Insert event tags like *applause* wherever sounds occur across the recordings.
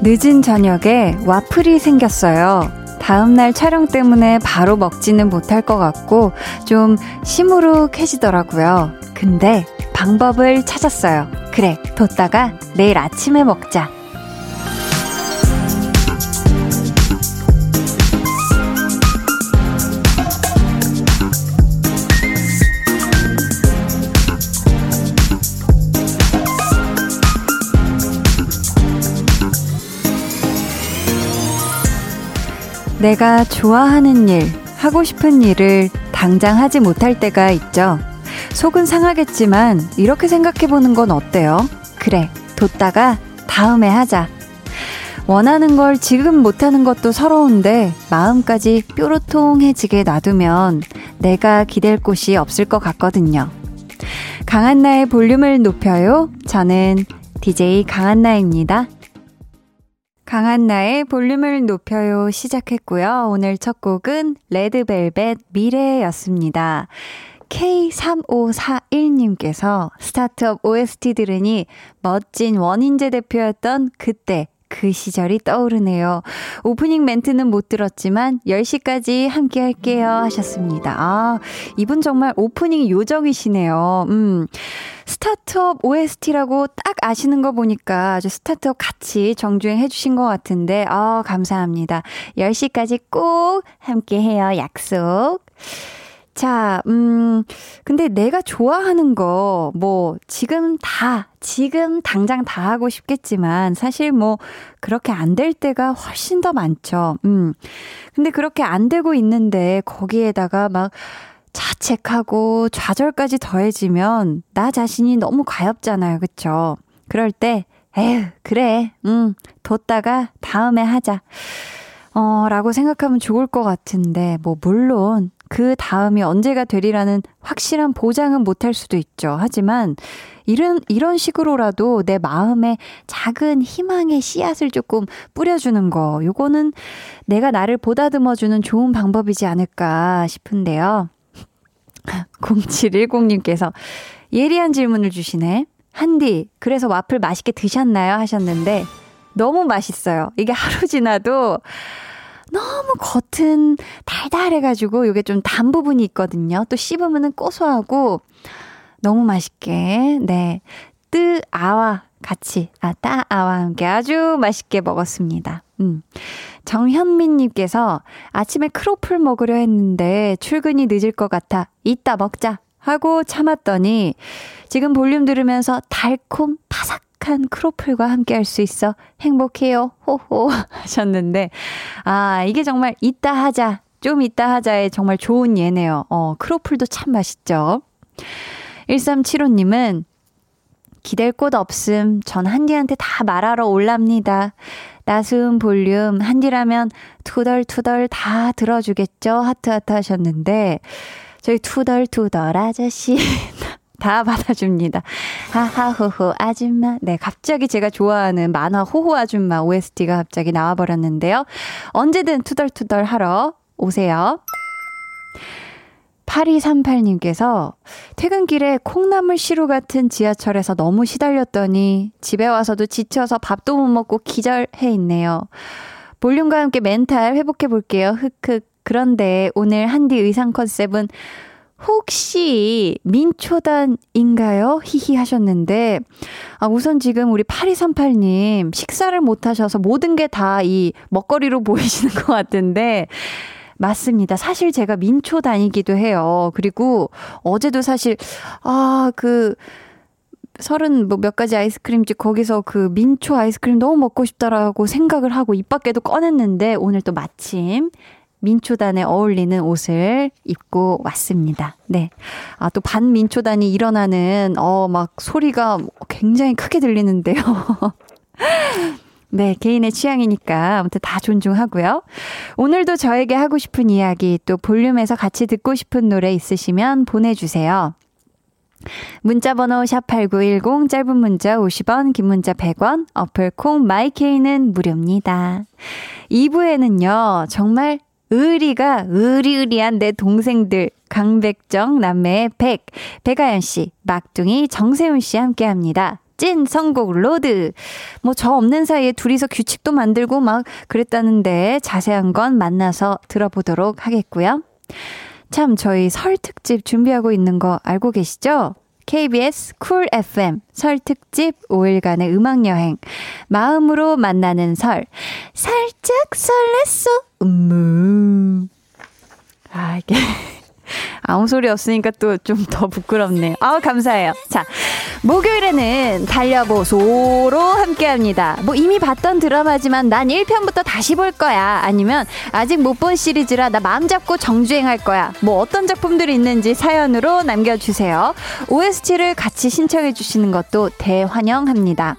늦은 저녁에 와플이 생겼어요. 다음날 촬영 때문에 바로 먹지는 못할 것 같고 좀 시무룩해지더라고요. 근데 방법을 찾았어요. 그래, 뒀다가 내일 아침에 먹자. 내가 좋아하는 일, 하고 싶은 일을 당장 하지 못할 때가 있죠. 속은 상하겠지만 이렇게 생각해보는 건 어때요? 그래, 뒀다가 다음에 하자. 원하는 걸 지금 못하는 것도 서러운데 마음까지 뾰로통해지게 놔두면 내가 기댈 곳이 없을 것 같거든요. 강한나의 볼륨을 높여요. 저는 DJ 강한나입니다. 강한나의 볼륨을 높여요 시작했고요. 오늘 첫 곡은 레드벨벳 미래였습니다. K3541님께서 스타트업 OST 들으니 멋진 원인재 대표였던 그때 그 시절이 떠오르네요. 오프닝 멘트는 못 들었지만 10시까지 함께 할게요 하셨습니다. 아, 이분 정말 오프닝 요정이시네요. 음. 스타트업 OST라고 딱 아시는 거 보니까 아주 스타트업 같이 정주행 해주신 것 같은데, 아, 감사합니다. 10시까지 꼭 함께 해요. 약속. 자, 음, 근데 내가 좋아하는 거, 뭐, 지금 다, 지금 당장 다 하고 싶겠지만, 사실 뭐, 그렇게 안 될 때가 훨씬 더 많죠. 음. 근데 그렇게 안 되고 있는데, 거기에다가 막, 자책하고 좌절까지 더해지면, 나 자신이 너무 가엽잖아요. 그쵸? 그럴 때, 에휴, 그래, 음, 뒀다가 다음에 하자. 어, 라고 생각하면 좋을 것 같은데, 뭐, 물론, 그 다음이 언제가 되리라는 확실한 보장은 못할 수도 있죠. 하지만 이런 이런 식으로라도 내 마음에 작은 희망의 씨앗을 조금 뿌려주는 거, 요거는 내가 나를 보다듬어주는 좋은 방법이지 않을까 싶은데요. *laughs* 0710님께서 예리한 질문을 주시네. 한디, 그래서 와플 맛있게 드셨나요? 하셨는데, 너무 맛있어요. 이게 하루 지나도 너무 겉은 달달해가지고 이게 좀 단 부분이 있거든요. 또 씹으면은 고소하고 너무 맛있게, 네. 뜨아와 같이, 아, 따아와 함께 아주 맛있게 먹었습니다. 음. 정현민님께서 아침에 크로플 먹으려 했는데 출근이 늦을 것 같아. 이따 먹자. 하고 참았더니 지금 볼륨 들으면서 달콤 바삭 한 크로플과 함께 할 수 있어 행복해요. 호호 *laughs* 하셨는데 아, 이게 정말 이따 하자. 좀 이따 하자에 정말 좋은 예네요. 어, 크로플도 참 맛있죠. 1375 님은 기댈 곳 없음. 전 한디한테 다 말하러 올랍니다. 나수음 볼륨 한디라면 투덜투덜 다 들어주겠죠? 하트하트 하셨는데 저희 투덜투덜 아저씨 *laughs* 다 받아줍니다. 하하호호 아줌마. 네, 갑자기 제가 좋아하는 만화 호호 아줌마 OST가 갑자기 나와버렸는데요. 언제든 투덜투덜 하러 오세요. 8238님께서 퇴근길에 콩나물 시루 같은 지하철에서 너무 시달렸더니 집에 와서도 지쳐서 밥도 못 먹고 기절해 있네요. 볼륨과 함께 멘탈 회복해 볼게요. 흑흑. 그런데 오늘 한디 의상 컨셉은 혹시 민초단인가요? 히히 하셨는데, 아, 우선 지금 우리 8238님 식사를 못 하셔서 모든 게 다 이 먹거리로 *laughs* 보이시는 것 같은데, 맞습니다. 사실 제가 민초단이기도 해요. 그리고 어제도 사실, 아, 그, 서른 뭐 몇 가지 아이스크림집 거기서 그 민초 아이스크림 너무 먹고 싶다라고 생각을 하고 입 밖에도 꺼냈는데 오늘 또 마침 민초단에 어울리는 옷을 입고 왔습니다. 네. 아, 또 반민초단이 일어나는, 어, 막 소리가 굉장히 크게 들리는데요. *laughs* 네, 개인의 취향이니까 아무튼 다 존중하고요. 오늘도 저에게 하고 싶은 이야기 또 볼륨에서 같이 듣고 싶은 노래 있으시면 보내주세요. 문자번호 샵8910 짧은 문자 50원, 긴 문자 100원, 어플 콩 마이케이는 무료입니다. 2부에는요, 정말 의리가 의리의리한 내 동생들 강백정 남매의 백, 백아연 씨, 막둥이 정세운 씨 함께 합니다. 찐 선곡 road. 뭐 저 없는 사이에 둘이서 규칙도 만들고 막 그랬다는데 자세한 건 만나서 들어보도록 하겠고요. 참 저희 설 특집 준비하고 있는 거 알고 계시죠? KBS Cool FM 설 특집 5일간의 음악 여행. 마음으로 만나는 설. 살짝 설렜어 음음. 아 이게 아무 소리 없으니까 또 좀 더 부끄럽네요. 아 감사해요. 자, 목요일에는 달려보소로 함께 합니다. 뭐 이미 봤던 드라마지만 난 1편부터 다시 볼 거야. 아니면 아직 못 본 시리즈라 나 마음 잡고 정주행할 거야. 뭐 어떤 작품들이 있는지 사연으로 남겨주세요. OST를 같이 신청해 주시는 것도 대환영합니다.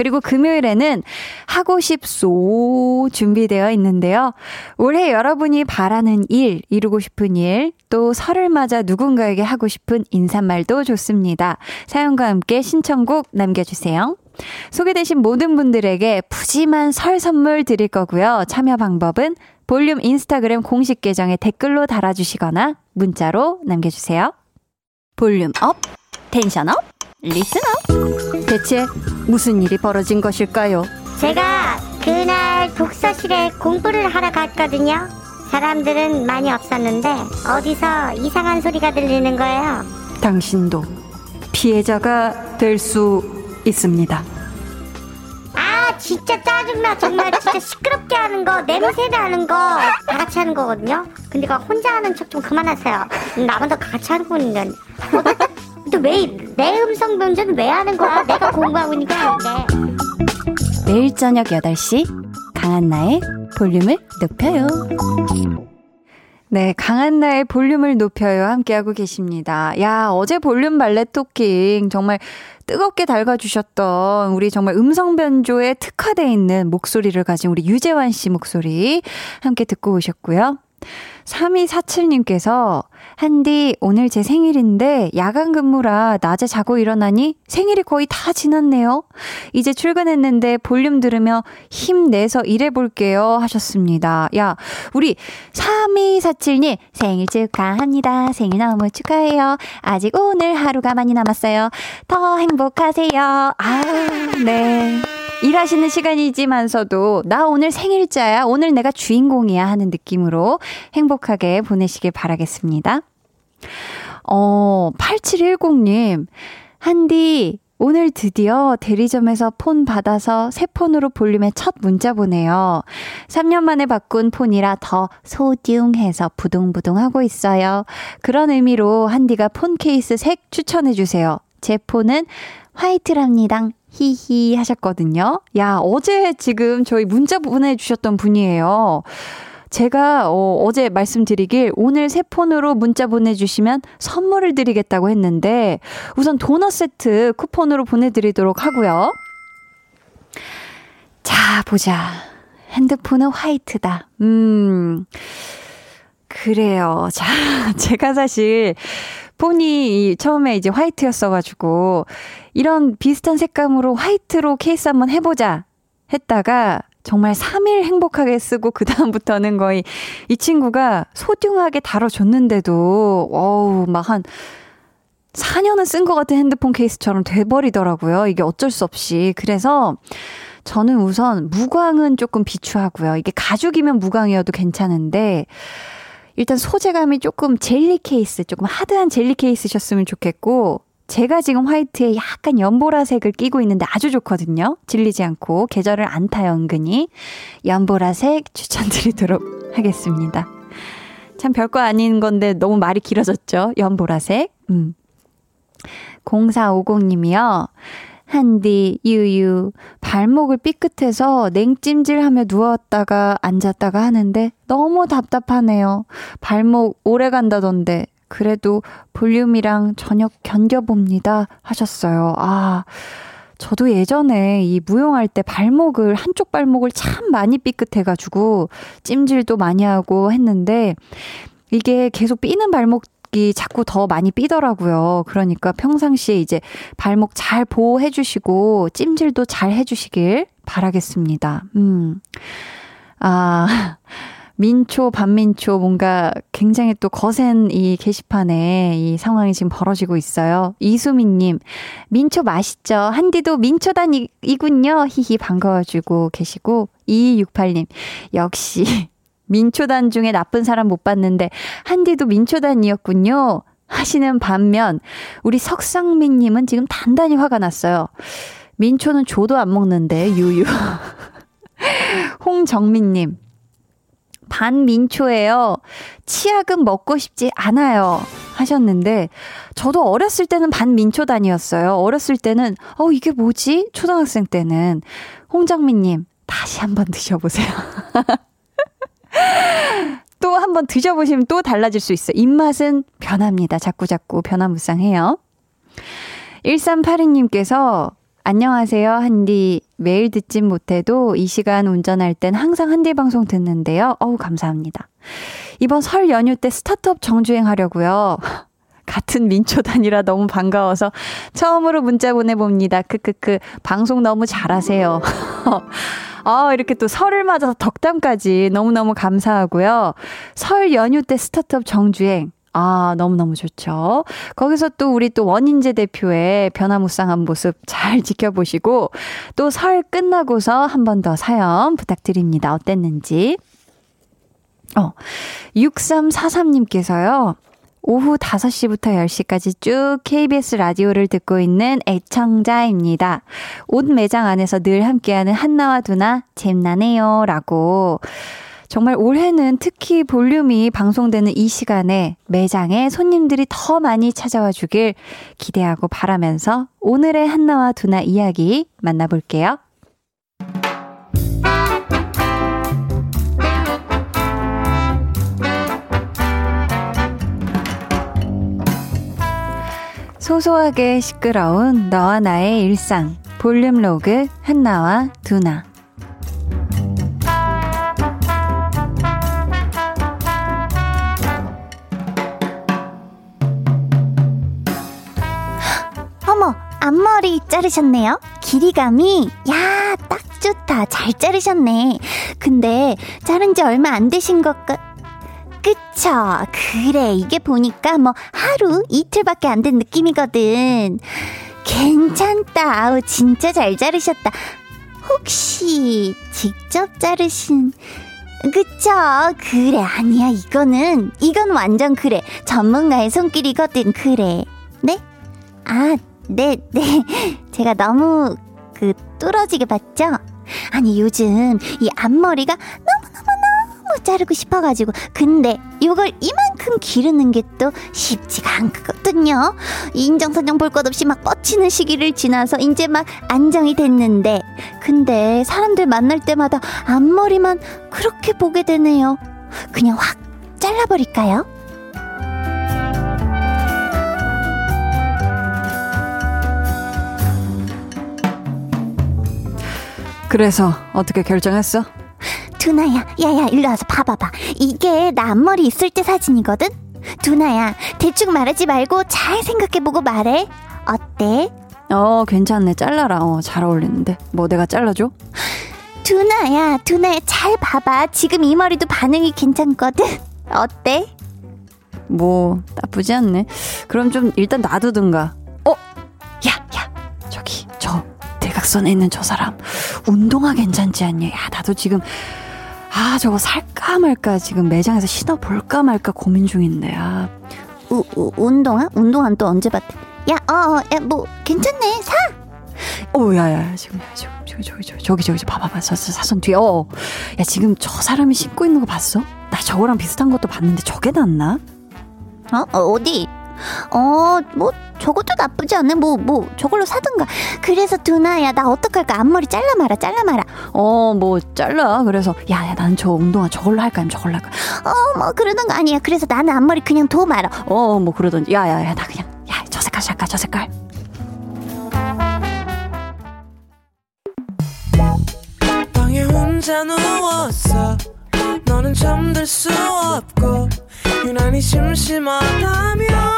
그리고 금요일에는 하고 싶소 준비되어 있는데요. 올해 여러분이 바라는 일, 이루고 싶은 일, 또 설을 맞아 누군가에게 하고 싶은 인사말도 좋습니다. 사연과 함께 신청곡 남겨주세요. 소개되신 모든 분들에게 푸짐한 설 선물 드릴 거고요. 참여 방법은 볼륨 인스타그램 공식 계정에 댓글로 달아주시거나 문자로 남겨주세요. Volume up, tension up, listen up. 대체 무슨 일이 벌어진 것일까요? 제가 그날 독서실에 공부를 하러 갔거든요. 사람들은 많이 없었는데 어디서 이상한 소리가 들리는 거예요. 당신도 피해자가 될 수 있습니다. 아 진짜 짜증나 정말 진짜 시끄럽게 하는 거 냄새 나는 거 다 같이 하는 거거든요. 근데 그 혼자 하는 척 좀 그만하세요. 나만 더 같이 하는 거니까. 또 왜 내 음성 변조는 왜 하는 거야? 내가 공부하고 있는 게 아닌데. 매일 저녁 8시 강한나의 볼륨을 높여요. 네, 강한나의 볼륨을 높여요. 함께하고 계십니다. 야, 어제 볼륨 발레 토킹 정말 뜨겁게 달궈주셨던 우리 정말 음성 변조에 특화되어 있는 목소리를 가진 우리 유재환 씨 목소리 함께 듣고 오셨고요. 3247님께서 한디 오늘 제 생일인데 야간 근무라 낮에 자고 일어나니 생일이 거의 다 지났네요. 이제 출근했는데 볼륨 들으며 힘내서 일해볼게요 하셨습니다. 야 우리 3247님 생일 축하합니다. 생일 너무 축하해요. 아직 오늘 하루가 많이 남았어요. 더 행복하세요. 아 네. 일하시는 시간이지만서도 나 오늘 생일자야. 오늘 내가 주인공이야 하는 느낌으로 행복하게 보내시길 바라겠습니다. 어, 8710님. 한디, 오늘 드디어 대리점에서 폰 받아서 새 폰으로 볼륨의 첫 문자 보내요. 3년 만에 바꾼 폰이라 더 소중해서 부둥부둥 하고 있어요. 그런 의미로 한디가 폰 케이스 색 추천해주세요. 제 폰은 화이트랍니다. 히히 하셨거든요. 야, 어제 지금 저희 문자 보내주셨던 분이에요. 제가 어, 제 말씀드리길 오늘 새 폰으로 문자 보내주시면 선물을 드리겠다고 했는데 우선 도넛 세트 쿠폰으로 보내드리도록 하고요. 자, 보자. 핸드폰은 화이트다. 음, 그래요. *laughs* 자, 제가 사실 폰이 처음에 이제 화이트였어가지고 이런 비슷한 색감으로 화이트로 케이스 한번 해보자 했다가 정말 3일 행복하게 쓰고 그다음부터는 거의 이 친구가 소중하게 다뤄줬는데도 어우 막 한 4년은 쓴 것 같은 핸드폰 케이스처럼 돼버리더라고요. 이게 어쩔 수 없이. 그래서 저는 우선 무광은 조금 비추하고요. 이게 가죽이면 무광이어도 괜찮은데 일단 소재감이 조금 젤리 케이스, 조금 하드한 젤리 케이스셨으면 좋겠고, 제가 지금 화이트에 약간 연보라색을 끼고 있는데 아주 좋거든요. 질리지 않고 계절을 안 타요, 은근히. 연보라색 추천드리도록 *laughs* 하겠습니다. 참 별거 아닌 건데 너무 말이 길어졌죠? 연보라색. 음. 0450님이요. 한디, 유유, 발목을 삐끗해서 냉찜질하며 누웠다가 앉았다가 하는데 너무 답답하네요. 발목 오래 간다던데. 그래도 볼륨이랑 저녁 견뎌봅니다. 하셨어요. 아, 저도 예전에 이 무용할 때 발목을, 한쪽 발목을 참 많이 삐끗해가지고 찜질도 많이 하고 했는데 이게 계속 삐는 발목 발목이 자꾸 더 많이 삐더라고요. 그러니까 평상시에 이제 발목 잘 보호해 주시고 찜질도 잘 해 주시길 바라겠습니다. 음. 아, 민초, 반민초, 뭔가 굉장히 또 거센 이 게시판에 이 상황이 지금 벌어지고 있어요. 이수민님, 민초 맛있죠? 한디도 민초단이군요. 히히 반가워주고 계시고, 2268님, 역시 *laughs* 민초단 중에 나쁜 사람 못 봤는데, 한디도 민초단이었군요. 하시는 반면, 우리 석상민님은 지금 단단히 화가 났어요. 민초는 조도 안 먹는데, 유유. *laughs* 홍정민님, 반민초예요. 치약은 먹고 싶지 않아요. 하셨는데, 저도 어렸을 때는 반민초단이었어요. 어렸을 때는, 어, 이게 뭐지? 초등학생 때는. 홍정민 님, 다시 한번 드셔보세요. *laughs* 또 한번 드셔보시면 또 달라질 수 있어요. 입맛은 변합니다. 자꾸자꾸 변화무쌍해요. 1382님께서 안녕하세요, 한디. 매일 듣진 못해도 이 시간 운전할 땐 항상 한디 방송 듣는데요. 어우, 감사합니다. 이번 설 연휴 때 스타트업 정주행 하려고요. *laughs* 같은 민초단이라 너무 반가워서 처음으로 문자 보내봅니다. 크크크. 방송 너무 잘하세요. 아, *laughs* 이렇게 또 설을 맞아서 덕담까지 너무너무 감사하고요. 설 연휴 때 스타트업 정주행. 아, 너무너무 좋죠. 거기서 또 우리 또 원인재 대표의 변화무쌍한 모습 잘 지켜보시고 또 설 끝나고서 한 번 더 사연 부탁드립니다. 어땠는지. 어, 6343님께서요. 오후 5시부터 10시까지 쭉 KBS 라디오를 듣고 있는 애청자입니다. 옷 매장 안에서 늘 함께하는 한나와 두나 잼나네요. 라고. 정말 올해는 특히 볼륨이 방송되는 이 시간에 매장에 손님들이 더 많이 찾아와 주길 기대하고 바라면서 오늘의 한나와 두나 이야기 만나볼게요. 소소하게 시끄러운 너와 나의 일상 볼륨 로그 한나와 두나 앞머리 자르셨네요. 길이감이 야, 딱 좋다. 잘 자르셨네. 근데 자른 지 얼마 안 되신 것 같... 그쵸. 그래. 이게 보니까 뭐 하루, 이틀밖에 안 된 느낌이거든. 괜찮다. 아우, 진짜 잘 자르셨다. 혹시 직접 자르신... 그쵸. 그래. 아니야. 이거는, 이건 완전 그래. 전문가의 손길이거든. 그래. 네? 아, 네, 네. *laughs* 제가 너무 그 뚫어지게 봤죠? 아니, 요즘 이 앞머리가 너무너무너무 자르고 싶어가지고. 근데 이걸 이만큼 기르는 게 또 쉽지가 않거든요. 인정사정 볼 것 없이 막 뻗치는 시기를 지나서 이제 막 안정이 됐는데. 근데 사람들 만날 때마다 앞머리만 그렇게 보게 되네요. 그냥 확 잘라버릴까요? 그래서 어떻게 결정했어? 두나야, 야야, 일로 와서 봐봐봐. 이게 나 앞머리 있을 때 사진이거든? 두나야, 대충 말하지 말고 잘 생각해보고 말해. 어때? 어, 괜찮네. 잘라라. 어, 잘 어울리는데. 뭐 내가 잘라줘? 두나야, 두나야, 잘 봐봐. 지금 이 머리도 반응이 괜찮거든? 어때? 뭐, 나쁘지 않네. 그럼 좀 일단 놔두든가. 각선에 있는 저 사람 운동화 괜찮지 않냐? 야 나도 지금 아 저거 살까 말까 지금 매장에서 신어볼까 말까 고민 중인데 아 우, 우, 운동화? 운동화는 또 언제 봤대? 야, 어, 어, 야, 뭐, 괜찮네, 사! 오, 야, 야, 지금, 야, 지금, 저기, 저기, 저기, 저기, 저기, 봐봐봐, 저, 저 사선 뒤에, 어, 야, 지금 저 사람이 신고 있는 거 봤어? 나 저거랑 비슷한 것도 봤는데 저게 낫나? 어, 어 어디? 어, 뭐, 저것도 나쁘지 않네. 뭐, 뭐, 저걸로 사든가. 그래서 두나야, 나 어떡할까? 앞머리 잘라 마라, 잘라 마라. 어, 뭐, 잘라. 그래서, 야, 야, 난 저 운동화 저걸로 할까? 아니면 저걸로 할까? 어, 뭐, 그러는 거 아니야. 그래서 나는 앞머리 그냥 둬 말아. 어, 뭐, 그러던지. 야, 야, 야, 나 그냥, 야, 저 색깔 살까? 저 색깔. 혼자 누웠어. 너는 잠들 수 없고. 유난히 심심하다면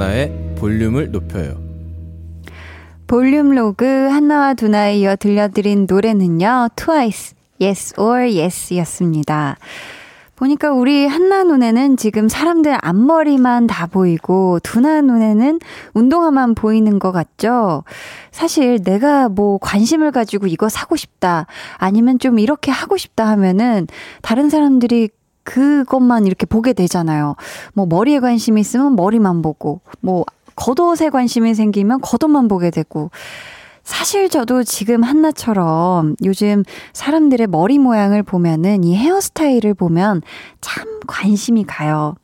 강한나의 볼륨을 높여요. 볼륨 로그 한나와 두나에 이어 들려드린 노래는요, 트와이스, Yes or Yes 였습니다. 보니까 우리 한나 눈에는 지금 사람들 앞머리만 다 보이고 두나 눈에는 운동화만 보이는 것 같죠? 사실 내가 뭐 관심을 가지고 이거 사고 싶다 아니면 좀 이렇게 하고 싶다 하면은 다른 사람들이 그것만 이렇게 보게 되잖아요. 뭐 머리에 관심이 있으면 머리만 보고 뭐 겉옷에 관심이 생기면 겉옷만 보게 되고 사실 저도 지금 한나처럼 요즘 사람들의 머리 모양을 보면은 이 헤어스타일을 보면 참 관심이 가요.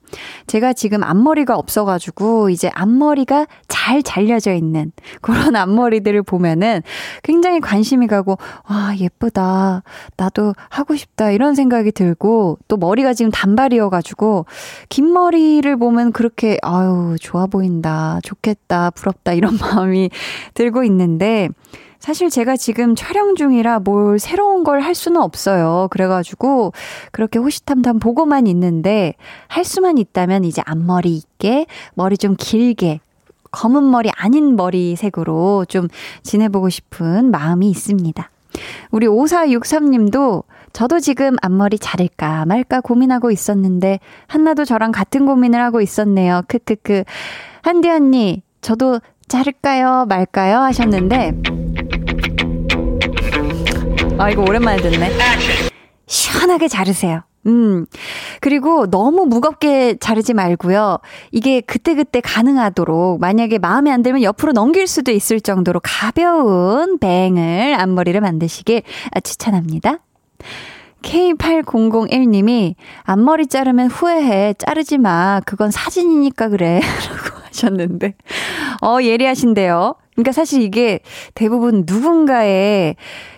제가 지금 앞머리가 없어가지고 이제 앞머리가 잘 잘려져 있는 그런 *laughs* 앞머리들을 보면은 굉장히 관심이 가고 와 예쁘다. 나도 하고 싶다. 이런 생각이 들고 또 머리가 지금 단발이어가지고 긴 머리를 보면 그렇게 아유 좋아 보인다 좋겠다 부럽다 이런 *laughs* 마음이 들고 있는데 사실 제가 지금 촬영 중이라 뭘 새로운 걸 할 수는 없어요. 그래가지고 그렇게 호시탐탐 보고만 있는데 할 수만 있다면 이제 앞머리 있게 머리 좀 길게 검은 머리 아닌 머리색으로 좀 지내보고 싶은 마음이 있습니다. 우리 5463님도 저도 지금 앞머리 자를까 말까 고민하고 있었는데 한나도 저랑 같은 고민을 하고 있었네요. 크크크. 한디 언니, 저도 자를까요 말까요 하셨는데 아, 이거 오랜만에 듣네. 시원하게 자르세요. 음. 그리고 너무 무겁게 자르지 말고요. 이게 그때그때 가능하도록 만약에 마음에 안 들면 옆으로 넘길 수도 있을 정도로 가벼운 뱅을 앞머리를 만드시길 추천합니다. K8001님이 앞머리 자르면 후회해. 자르지 마. 그건 사진이니까 그래. *laughs* 라고 하셨는데. 어, 예리하신데요. 그러니까 사실 이게 대부분 누군가의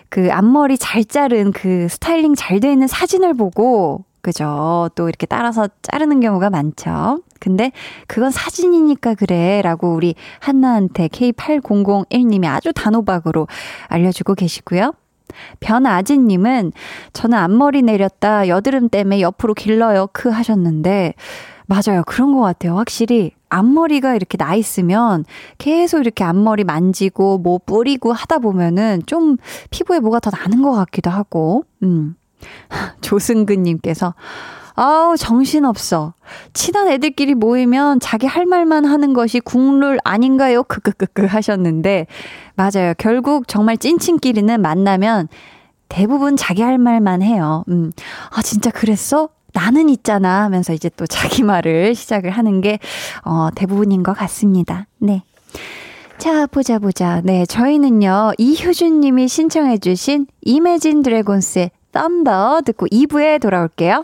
그 앞머리 잘 자른 그 스타일링 잘 돼 있는 사진을 보고 그죠. 또 이렇게 따라서 자르는 경우가 많죠. 근데 그건 사진이니까 그래. 라고 우리 한나한테 K8001님이 아주 단호박으로 알려주고 계시고요. 변아진님은 저는 앞머리 내렸다 여드름 때문에 옆으로 길러요. 크 하셨는데 맞아요. 그런 것 같아요. 확실히 앞머리가 이렇게 나 있으면 계속 이렇게 앞머리 만지고 뭐 뿌리고 하다 보면은 좀 피부에 뭐가 더 나는 것 같기도 하고, 음. *laughs* 조승근님께서 아우, 정신없어. 친한 애들끼리 모이면 자기 할 말만 하는 것이 국룰 아닌가요? 크크크크 하셨는데, 맞아요. 결국 정말 찐친끼리는 만나면 대부분 자기 할 말만 해요. 음. 아, 진짜 그랬어? 나는 있잖아 하면서 이제 또 자기 말을 시작을 하는 게, 어, 대부분인 것 같습니다. 네. 자, 보자, 보자. 네, 저희는요, 이효준 님이 신청해주신 이매진 드래곤스의 썬더 듣고 2부에 돌아올게요.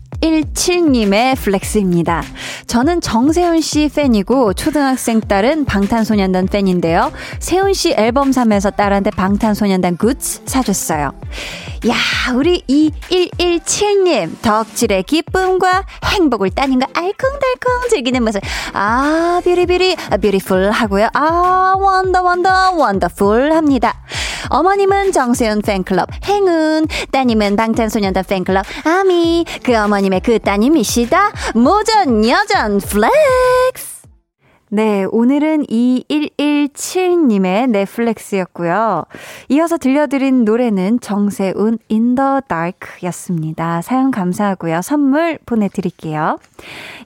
17님의 flex입니다. 저는 정세운 씨 팬이고 초등학생 딸은 방탄소년단 팬인데요. 세운 씨 앨범 사면서 딸한테 방탄소년단 굿즈 사줬어요. 야, 우리 2117님, 덕질의 기쁨과 행복을 거 알콩달콩 즐기는 모습. 아, beauty beauty, beautiful 하고요. 아, wonder, wonder, wonderful 합니다. 어머님은 정세운 팬클럽 행운, 따님은 방탄소년단 팬클럽 아미, 그 어머님 의 그 따님이시다. 모전 여전 flex. 네, 오늘은 2117님의 flex였고요. 이어서 들려드린 노래는 정세운 In the Dark 였습니다. 사연 감사하고요. 선물 보내드릴게요.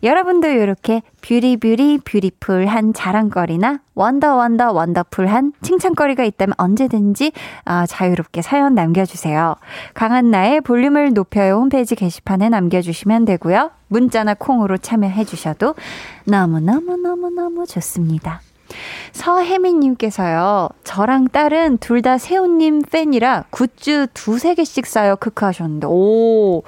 여러분도 이렇게 beauty beauty beautiful한 자랑거리나 wonder wonder wonderful한 칭찬거리가 있다면 언제든지 아, 자유롭게 사연 남겨주세요. 강한나의 볼륨을 높여요 홈페이지 게시판에 남겨주시면 되고요. 문자나 콩으로 참여해 주셔도 너무너무너무너무 좋습니다. 서혜민님께서요, 저랑 딸은 둘 다 세훈님 팬이라 굿즈 두세 개씩 사요, 크크 하셨는데, 오,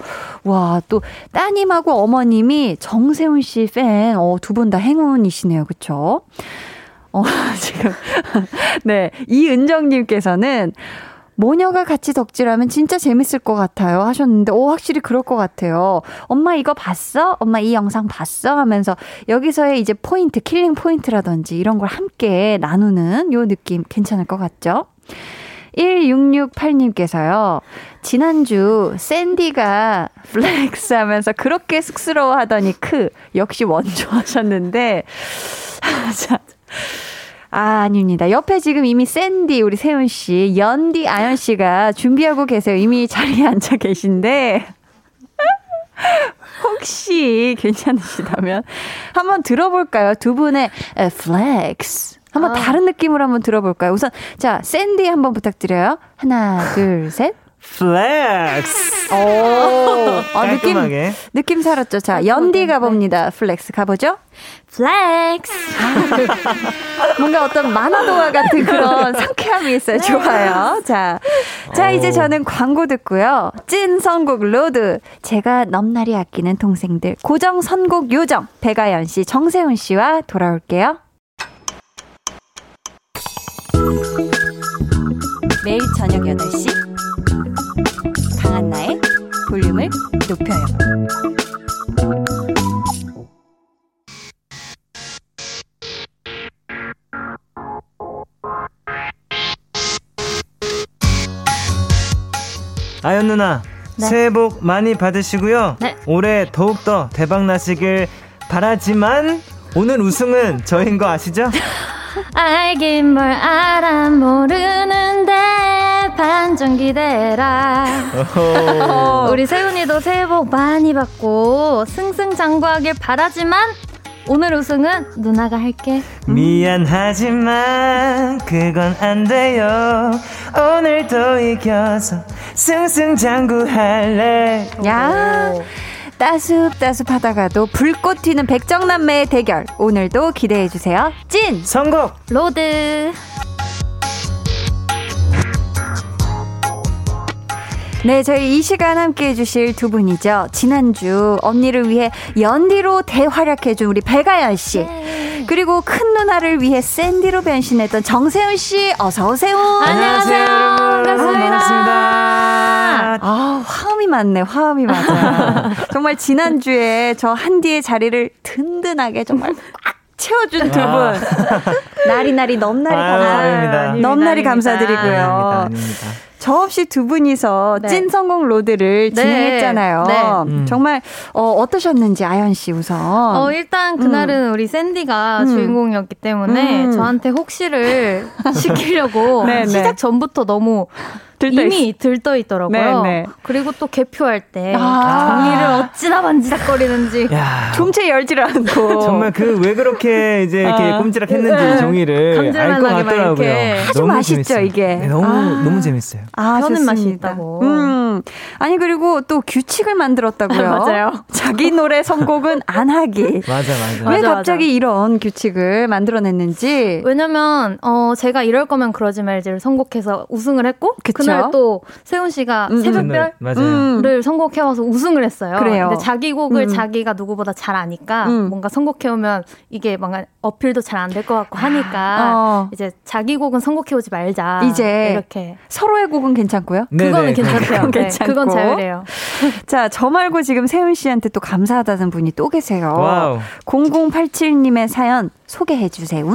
와, 또 따님하고 어머님이 정세훈 씨 팬, 어, 두 분 다 행운이시네요, 그쵸? 어, *laughs* 지금, 네, 이은정님께서는, 모녀가 같이 덕질하면 진짜 재밌을 것 같아요 하셨는데 오 확실히 그럴 것 같아요. 엄마 이거 봤어? 엄마 이 영상 봤어? 하면서 여기서의 이제 포인트 killing point라든지 이런 걸 함께 나누는 요 느낌 괜찮을 것 같죠? 1668님께서요, 지난주 샌디가 flex 하면서 그렇게 쑥스러워 하더니 크, 역시 원조 하셨는데, *laughs* 자, 아, 아닙니다. 옆에 지금 이미 샌디, 우리 세운 씨, 연디, 아연 씨가 준비하고 계세요. 이미 자리에 앉아 계신데. *laughs* 혹시 괜찮으시다면 한번 들어볼까요? 두 분의 flex. 한번 아. 다른 느낌으로 한번 들어볼까요? 우선, 자, 샌디 한번 부탁드려요. 하나, 둘, 셋. Flex. 오, 아, 느낌, 느낌 살았죠. 자, 연디 가봅니다. Flex 가보죠. Flex. *laughs* 뭔가 어떤 만화동화 같은 그런 *laughs* 상쾌함이 있어요. 좋아요. 자, 자, 이제 저는 광고 듣고요. 찐 선곡 road. 제가 넘나리 아끼는 동생들. 고정 선곡 요정. 백아연 씨, 정세운 씨와 돌아올게요. 매일 저녁 8시. 강한나의 볼륨을 높여요. 아연 누나 네. 새해 복 많이 받으시고요. 네. 올해 더욱 더 대박 나시길 바라지만 오늘 우승은 저인 거 아시죠? *laughs* 알긴 뭘 알아 모르는데 반전 기대라 우리 세운이도 새해 복 많이 받고 승승장구하길 바라지만 오늘 우승은 누나가 할게. 음. 미안하지만 그건 안 돼요. 오늘도 이겨서 승승장구할래. 야. 따숩따숩하다가도 불꽃 튀는 백정남매의 대결 오늘도 기대해 주세요. 찐 선곡 road 네, 저희 이 시간 함께 해주실 두 분이죠. 지난주 언니를 위해 연디로 대활약해준 우리 배가연 씨. 네. 그리고 큰 누나를 위해 샌디로 변신했던 정세훈 씨. 어서오세요. 안녕하세요. 반갑습니다. 반갑습니다. 아, 화음이 많네, 화음이 맞아요. *laughs* 정말 지난주에 저 한디의 자리를 든든하게 정말 꽉 채워준 두 분. 나리나리 넘나리 감사. 넘나리 감사드리고요. 아닙니다, 아닙니다. 저 없이 두 분이서 네. 찐 성공 로드를 네. 진행했잖아요. 네. 음. 정말 어, 어떠셨는지 아연 씨 우선. 어, 일단 그날은 음. 우리 샌디가 음. 주인공이었기 때문에 음. 저한테 혹시를 *laughs* 시키려고 네, 네. 시작 전부터 너무 들떠 이미 있... 들떠 있더라고요. 네 네. 그리고 또 개표할 때 아~ 종이를 어찌나 만지작거리는지 좀채 열지를 않고 *laughs* 정말 그 왜 그렇게 이제 이렇게 아~ 꼼지락했는지 네. 종이를 알 것 같더라고요. 아주 맛있죠 재밌어요. 이게. 네, 너무 아~ 너무 재밌어요. 아, 는 맛이 있다고. 음. 아니 그리고 또 규칙을 만들었다고요. *laughs* 맞아요. 자기 노래 선곡은 안 하기. *laughs* 맞아 맞아. 왜 맞아, 갑자기 맞아. 이런 규칙을 만들어냈는지. 왜냐면 어 제가 이럴 거면 그러지 말지를 선곡해서 우승을 했고 그쵸? 그날 또 세훈 씨가 음, 음. 새벽별을 음. 선곡해와서 우승을 했어요. 그래요. 근데 자기 곡을 음. 자기가 누구보다 잘 아니까 음. 뭔가 선곡해오면 이게 뭔가 어필도 잘 안 될 것 같고 하니까 어. 이제 자기 곡은 선곡해오지 말자. 이제 이렇게 서로의 곡은 괜찮고요. 네네. 그거는 괜찮대요. 네, 그건 자유래요. *laughs* 자, 저 말고 지금 세운 씨한테 또 감사하다는 분이 또 계세요. 와우. 0087님의 사연 소개해 주세요.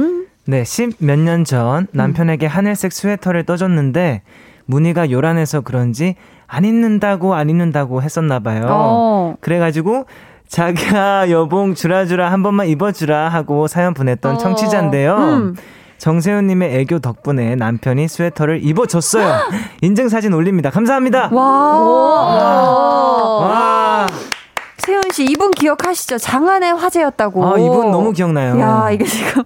네, 십몇년 전 남편에게 하늘색 스웨터를 떠줬는데 무늬가 요란해서 그런지 안 입는다고 안 입는다고 했었나 봐요. 어. 그래가지고 자기야 여봉 주라주라 한 번만 입어주라 하고 사연 보냈던 어. 청취자인데요. 음. 정세훈님의 애교 덕분에 남편이 스웨터를 입어줬어요. *gasps* 인증 사진 올립니다. 감사합니다. 와. 와. 세훈 씨, 이분 기억하시죠? 장안의 화제였다고. 아, 이분 너무 기억나요. 야, 이게 지금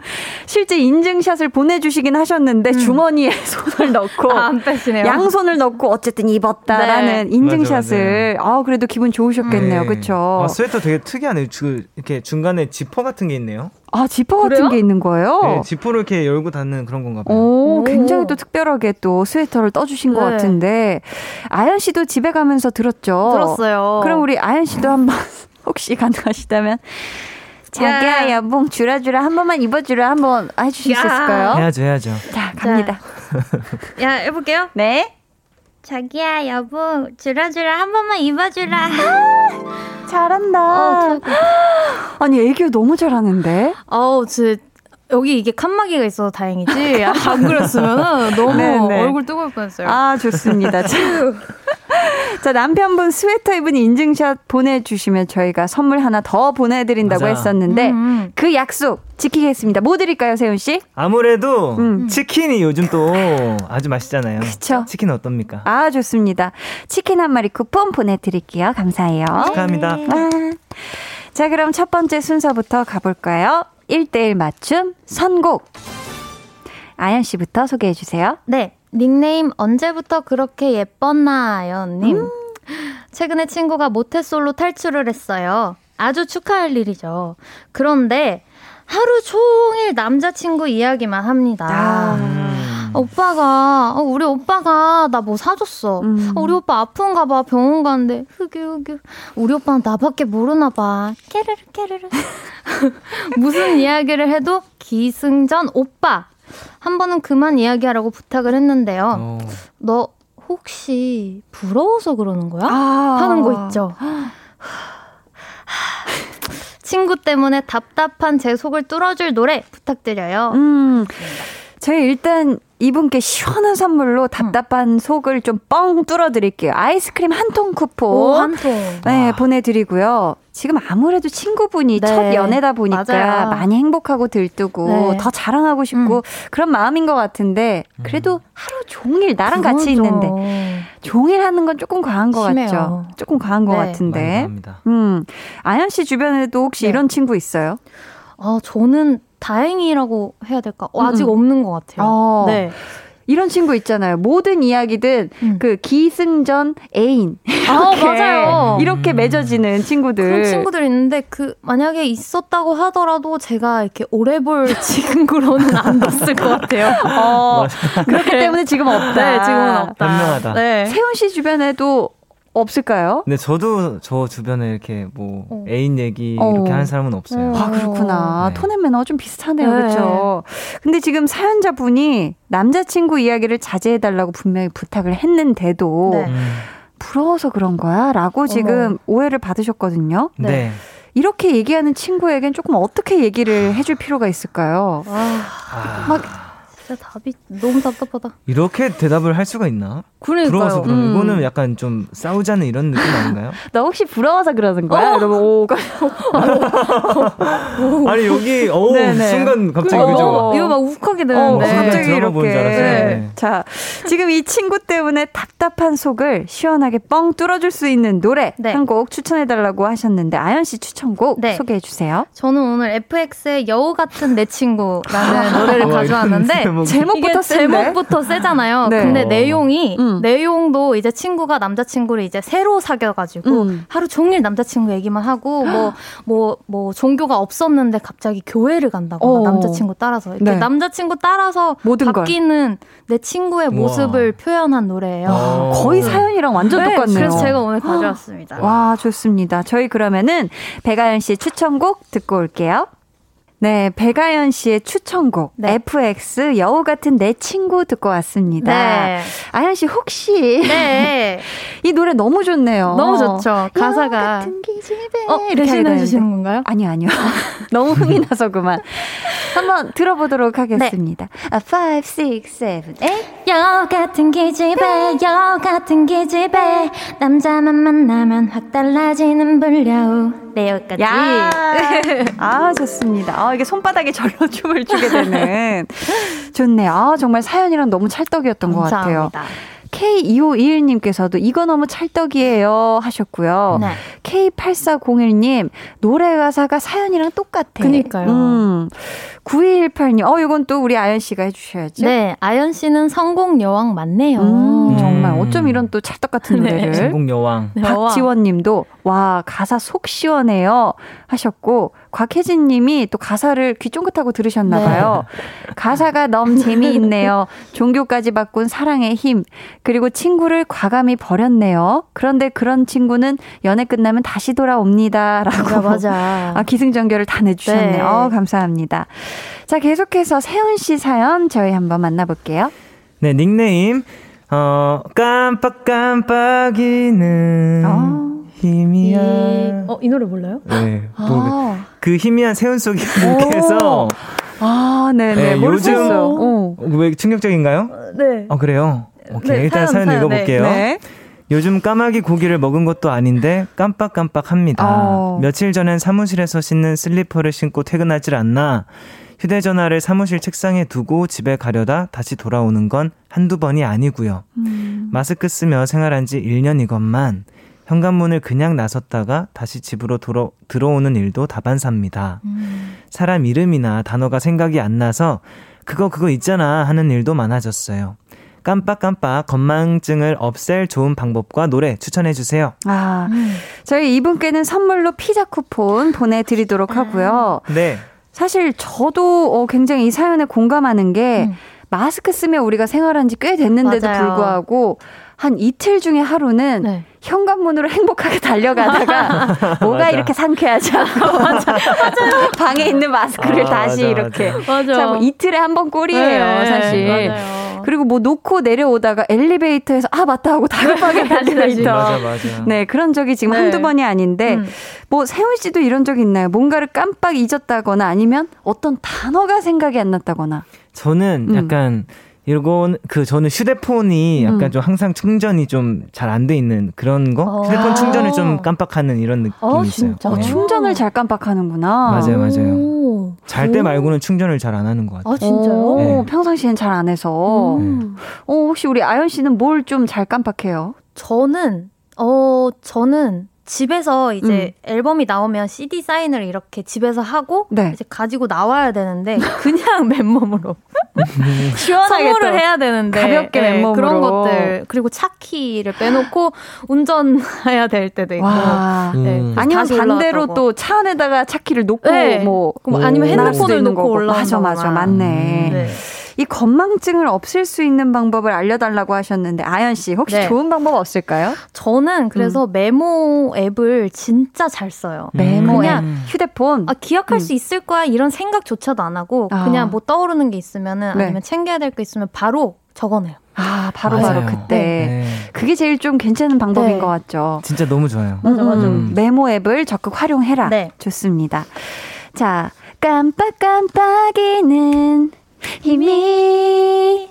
실제 인증샷을 보내주시긴 하셨는데 주머니에 *laughs* 손을 넣고 아, 안 빼시네요. 양손을 넣고 어쨌든 입었다라는 네. 인증샷을 아 그래도 기분 좋으셨겠네요, 네. 그렇죠? 아, 스웨터 되게 특이하네요. 주, 이렇게 중간에 지퍼 같은 게 있네요. 아 지퍼 같은 그래요? 게 있는 거예요? 네, 지퍼를 이렇게 열고 닫는 그런 건가 봐요. 오, 오. 굉장히 또 특별하게 또 스웨터를 떠주신 것 네. 같은데 아연 씨도 집에 가면서 들었죠? 들었어요. 그럼 우리 아연 씨도 한번 *laughs* 혹시 가능하시다면 자기야 야. 여봉 주라 주라 한 번만 입어주라 한번 해주실 수 야. 있을까요? 해야죠, 해야죠. 자 갑니다. 야, 해볼게요. 네. 자기야 여보 주라주라 한 번만 입어주라. *laughs* 잘한다. 어, *gasps* 아니 애교 너무 잘하는데. 어우, 저, 여기 이게 칸막이가 있어서 다행이지. 아, 안 그랬으면 너무 *laughs* 네, 네. 얼굴 뜨거울 뻔했어요. 아 좋습니다. *laughs* 자, *laughs* 자 남편분 스웨터 입은 인증샷 보내주시면 저희가 선물 하나 더 보내드린다고 맞아. 했었는데 음. 그 약속 지키겠습니다. 뭐 드릴까요, 세훈 씨? 아무래도 음. 치킨이 요즘 또 아주 맛있잖아요. 그쵸. 치킨 어떻습니까? 아 좋습니다. 치킨 한 마리 쿠폰 보내드릴게요. 감사해요. 축하합니다. 와. 자 그럼 첫 번째 순서부터 가볼까요? 1대1 맞춤 선곡. 아연 씨부터 소개해 주세요. 네. 닉네임 언제부터 그렇게 예뻤나요님. 음. 최근에 친구가 모태솔로 탈출을 했어요. 아주 축하할 일이죠. 그런데 하루 종일 남자친구 이야기만 합니다. 아. 음. 오빠가 어, 우리 오빠가 나 뭐 사줬어. 음. 어, 우리 오빠 아픈가 봐 병원 가는데 흑유 흑유. 우리 오빠는 나밖에 모르나 봐. 깨르르 깨르르. *laughs* 무슨 이야기를 해도 기승전 오빠. 한 번은 그만 이야기하라고 부탁을 했는데요. 어. 너 혹시 부러워서 그러는 거야? 아. 하는 거 있죠. 친구 때문에 답답한 제 속을 뚫어줄 노래 부탁드려요. 음. 저희 일단 이분께 시원한 선물로 답답한 속을 좀 뻥 뚫어드릴게요. 아이스크림 한 통 쿠폰. 오, 한 통. 네, 보내드리고요. 지금 아무래도 친구분이 네, 첫 연애다 보니까 맞아요. 많이 행복하고 들뜨고 네. 더 자랑하고 싶고 음. 그런 마음인 것 같은데 그래도 하루 종일 나랑 그건 같이 좀 있는데 종일 하는 건 조금 과한 것 심해요. 같죠? 조금 과한 것 네. 많이 같은데. 음, 아연 씨 주변에도 혹시 네. 이런 친구 있어요? 아, 저는 다행이라고 해야 될까? 어, 아직 음, 음. 없는 것 같아요. 어. 네. 이런 친구 있잖아요. 모든 이야기든 음. 그 기승전 애인 아, *laughs* 이렇게, 맞아요. 이렇게 맺어지는 친구들. 그런 친구들 있는데 그 만약에 있었다고 하더라도 제가 이렇게 오래 볼 *laughs* 친구로는 안 뒀을 것 같아요. *laughs* 어, 그렇기 때문에 지금 없다. 네, 지금은 없다. 현명하다. 네. 세훈 씨 주변에도 없을까요? 근데 저도 저 주변에 이렇게 뭐 어. 애인 얘기 어. 이렇게 하는 사람은 없어요. 어. 아, 그렇구나. 네. 톤앤 매너가 좀 비슷하네요. 네. 그렇죠. 근데 지금 사연자 분이 남자친구 이야기를 자제해 달라고 분명히 부탁을 했는데도 네. 음. 부러워서 그런 거야? 라고 지금 오해를 받으셨거든요. 네. 네. 이렇게 얘기하는 친구에겐 조금 어떻게 얘기를 해줄 필요가 있을까요? 아, 아, 막 진짜 답이 너무 답답하다. 이렇게 대답을 할 수가 있나? 그러니까요. 부러워서 그럼 음. 이거는 약간 좀 싸우자는 이런 느낌 아닌가요? *laughs* 너 혹시 부러워서 그러는 거야? 여러분 오, *laughs* 아니 여기 어 네네. 순간 갑자기 그러니까 그죠? 이거 막 욱하게 어, 되는데. 순간 갑자기 이렇게. 알았어요. 네. 자, 지금 이 친구 때문에 답답한 속을 시원하게 뻥 뚫어줄 수 있는 노래 네. 한곡 추천해달라고 하셨는데 아연 씨 추천곡 네. 소개해 주세요. 저는 오늘 FX의 여우 같은 내 친구라는 *laughs* 노래를 와, 가져왔는데 제목이- 제목부터 센데? 제목부터 세잖아요. 네. 근데 어. 내용이 음. 내용도 이제 친구가 남자친구를 이제 새로 사귀어가지고 음. 하루 종일 남자친구 얘기만 하고 뭐뭐뭐 종교가 없었는데 갑자기 교회를 간다고 어. 남자친구 따라서 이렇게 네. 남자친구 따라서 모든 걸. 바뀌는 내 친구의 우와. 모습을 표현한 노래예요. 어. 거의 사연이랑 완전 네, 똑같네요. 그래서 제가 오늘 가져왔습니다. 와, 좋습니다. 저희 그러면은 백아연 씨 추천곡 듣고 올게요. 네, 배가연 씨의 추천곡 네. FX 여우 같은 내 친구 듣고 왔습니다. 네. 아연 씨 혹시 네. *laughs* 이 노래 너무 좋네요. 너무 좋죠. 가사가 집애 어, 이렇게 해 주시는 건가요? 아니요, 아니요. *laughs* 너무 흥이 나서 그만. 한번 들어보도록 하겠습니다. 네. 5 6 7 8 여우 같은 기집애 여우 같은 기집애 남자만 만나면 확 달라지는 불려우 매우까지. *laughs* 아 좋습니다. 아, 이게 손바닥에 절로 춤을 추게 되는. *laughs* 좋네요. 아, 정말 사연이랑 너무 찰떡이었던 감사합니다. 것 같아요. K2521님께서도 이거 너무 찰떡이에요 하셨고요. 네. K8401님, 노래 가사가 사연이랑 똑같아. 그니까요. 음. 9218님, 어, 이건 또 우리 아연 씨가 해주셔야죠. 네, 아연 씨는 성공 여왕 맞네요. 음, 정말 어쩜 이런 또 찰떡 같은 네. 노래를. 네. 성공 여왕. 박지원 님도, 와, 가사 속 시원해요. 하셨고, 곽혜진 님이 또 가사를 귀 쫑긋하고 들으셨나 봐요. 네. 가사가 너무 재미있네요. 종교까지 바꾼 사랑의 힘. 그리고 친구를 과감히 버렸네요. 그런데 그런 친구는 연애 끝나면 다시 돌아옵니다. 라고. 맞아, 맞아. 아, 기승전결을 다 내주셨네요. 네. 어, 감사합니다. 자, 계속해서 세훈 씨 사연 저희 한번 만나볼게요. 네, 닉네임. 어, 깜빡깜빡이는 어. 희미한. 이, 어, 이 노래 몰라요? 네. 아. 그 희미한 세운 속에 분께서. 아, 네네. 네, 요즘, 어. 왜 충격적인가요? 네. 어, 그래요? 오케이. 네, 일단 사연, 사연 읽어볼게요. 네. 요즘 까마귀 고기를 먹은 것도 아닌데 깜빡깜빡 합니다. 어. 며칠 전엔 사무실에서 신는 슬리퍼를 신고 퇴근하질 않나 휴대전화를 사무실 책상에 두고 집에 가려다 다시 돌아오는 건 한두 번이 아니고요. 음. 마스크 쓰며 생활한 지 1년이건만 현관문을 그냥 나섰다가 다시 집으로 돌아, 들어오는 일도 다반사입니다. 음. 사람 이름이나 단어가 생각이 안 나서 그거 그거 있잖아 하는 일도 많아졌어요. 깜빡깜빡 건망증을 없앨 좋은 방법과 노래 추천해 주세요. 아, 음. 저희 이분께는 선물로 피자 쿠폰 보내드리도록 하고요. 네. 사실 저도 어, 굉장히 이 사연에 공감하는 게 음. 마스크 쓰면 우리가 생활한 지 꽤 됐는데도 맞아요. 불구하고 한 이틀 중에 하루는 네. 현관문으로 행복하게 달려가다가 *laughs* 뭐가 맞아. 이렇게 상쾌하지 않고 *laughs* 맞아. 맞아요. *laughs* 방에 있는 마스크를 아, 다시 맞아, 이렇게 맞아. 자, 뭐 이틀에 한 번 꼴이에요 네, 사실 맞아요. 그리고 뭐 놓고 내려오다가 엘리베이터에서 아 맞다 하고 다급하게 엘리베이터 맞아, 맞아. 네 그런 적이 지금 네. 한두 번이 아닌데 음. 뭐 세훈 씨도 이런 적 있나요 뭔가를 깜빡 잊었다거나 아니면 어떤 단어가 생각이 안 났다거나 저는 음. 약간 음. 이건 그 저는 휴대폰이 약간 음. 좀 항상 충전이 좀 잘 안 돼 있는 그런 거 어. 휴대폰 충전을 좀 깜빡하는 이런 느낌이 어, 있어요. 네. 어, 충전을 잘 깜빡하는구나. 맞아요, 맞아요. 잘 때 말고는 충전을 잘 안 하는 것 같아요. 아 진짜요? 네. 평상시엔 잘 안 해서. 음. 어 혹시 우리 아연 씨는 뭘 좀 잘 깜빡해요? 저는 어 저는 집에서 이제 음. 앨범이 나오면 CD 사인을 이렇게 집에서 하고 네. 이제 가지고 나와야 되는데 *laughs* 그냥 맨몸으로 *laughs* 시원하게 선물을 해야 되는데 가볍게 네, 맨몸으로 그런 것들 그리고 차 키를 빼놓고 *laughs* 운전해야 될 때도 있고 네, 음. 아니면 반대로 또 차 안에다가 차 키를 놓고 네. 뭐 아니면 핸드폰을 놓고 올라 맞아 맞아 맞네. 음. 이 건망증을 없앨 수 있는 방법을 알려달라고 하셨는데 아연 씨 혹시 네. 좋은 방법 없을까요? 저는 그래서 음. 메모 앱을 진짜 잘 써요. 메모 그냥 앱. 휴대폰 아, 기억할 음. 수 있을 거야 이런 생각조차도 안 하고 아. 그냥 뭐 떠오르는 게 있으면은 네. 아니면 챙겨야 될게 있으면 바로 적어내요. 아, 바로바로 바로 그때. 네. 그게 제일 좀 괜찮은 방법인 네. 것 같죠. 진짜 너무 좋아요. 맞아, 맞아. 음. 메모 앱을 적극 활용해라. 네. 좋습니다. 자, 깜빡깜빡이는 희미한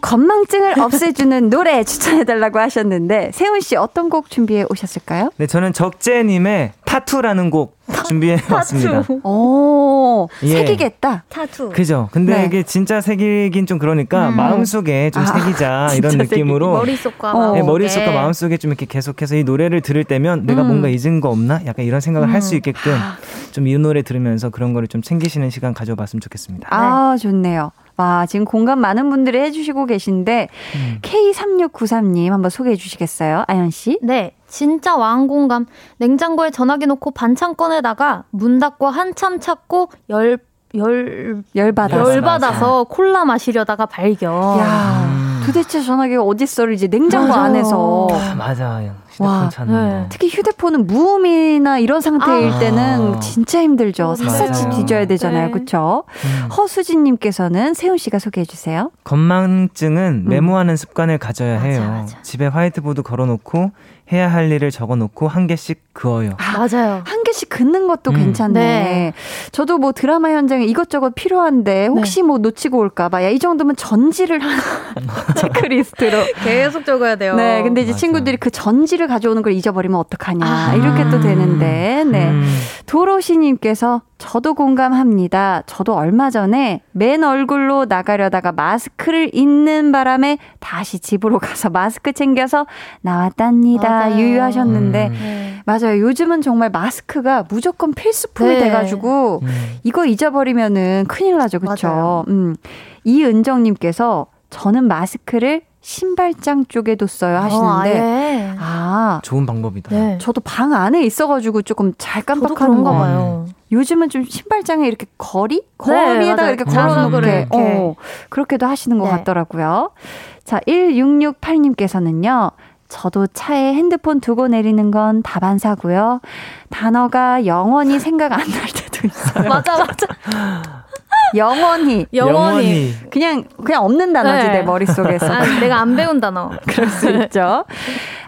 건망증을 *laughs* 없애주는 노래 추천해달라고 하셨는데 세훈 씨 어떤 곡 준비해 오셨을까요? 네, 저는 적재님의 타투라는 곡 준비해 왔습니다. 오, 예. 새기겠다. 타투. 그죠. 근데 네. 이게 진짜 새기긴 좀 그러니까 음. 마음속에 좀 아, 새기자 *laughs* 이런 느낌으로 머릿속과 어. 네, 머릿속과 마음속에 좀 이렇게 계속해서 이 노래를 들을 때면 내가 음. 뭔가 잊은 거 없나? 약간 이런 생각을 음. 할수 있게끔 좀 이 노래 들으면서 그런 거를 좀 챙기시는 시간 가져봤으면 좋겠습니다. 아, 좋네요. 와, 지금 공감 많은 분들이 해주시고 계신데, 음. K3693님 한번 소개해 주시겠어요? 아연 씨? 네. 진짜 왕공감. 냉장고에 전화기 놓고 반찬 꺼내다가 문 닫고 한참 찾고 열, 열, 열받아서. 열받아서 콜라 마시려다가 발견. 야. 음. 도대체 전화기가 어딨어를 이제 냉장고 맞아요. 안에서. 아, 맞아요. 와, 네. 특히 휴대폰은 무음이나 이런 상태일 아. 때는 진짜 힘들죠. 샅샅이 뒤져야 되잖아요. 네. 그렇죠? 음. 허수진 님께서는 세훈 씨가 소개해 주세요. 건망증은 음. 메모하는 습관을 가져야 맞아, 해요. 맞아. 집에 화이트보드 걸어 놓고 해야 할 일을 적어 놓고 한 개씩 그어요. 아, 맞아요. 한 개씩 긋는 것도 음. 괜찮네. 네. 저도 뭐 드라마 현장에 이것저것 필요한데 혹시 네. 뭐 놓치고 올까 봐 야 이 정도면 전지를 하나 *laughs* 체크리스트로 *laughs* 계속 적어야 돼요. 네, 근데 이제 맞아. 친구들이 그 전지를 가져오는 걸 잊어버리면 어떡하냐 아. 이렇게 또 되는데 네 음. 도로시님께서 저도 공감합니다. 저도 얼마 전에 맨 얼굴로 나가려다가 마스크를 잊는 바람에 다시 집으로 가서 마스크 챙겨서 나왔답니다. 맞아요. 유유하셨는데 음. 네. 맞아요. 요즘은 정말 마스크가 무조건 필수품이 네. 돼가지고 음. 이거 잊어버리면은 큰일 나죠, 그렇죠? 음. 이은정님께서 저는 마스크를 신발장 쪽에도 써요 하시는데 어, 아 좋은 방법이다. 네. 저도 방 안에 있어가지고 조금 잘 깜빡하는 거 봐요. 요즘은 좀 신발장에 이렇게 거리 거리에다 네, 이렇게 걸어놓게 어, 그렇게도 하시는 것 네. 같더라고요. 자 1668님께서는요. 저도 차에 핸드폰 두고 내리는 건 다반사고요. 단어가 영원히 생각 안 날 때도 있어요. *laughs* 맞아, 맞아. 영원히. 영원히. 그냥, 그냥 없는 단어지, 네. 내 머릿속에서. 아, 내가 안 배운 단어. *laughs* 그럴 수 있죠.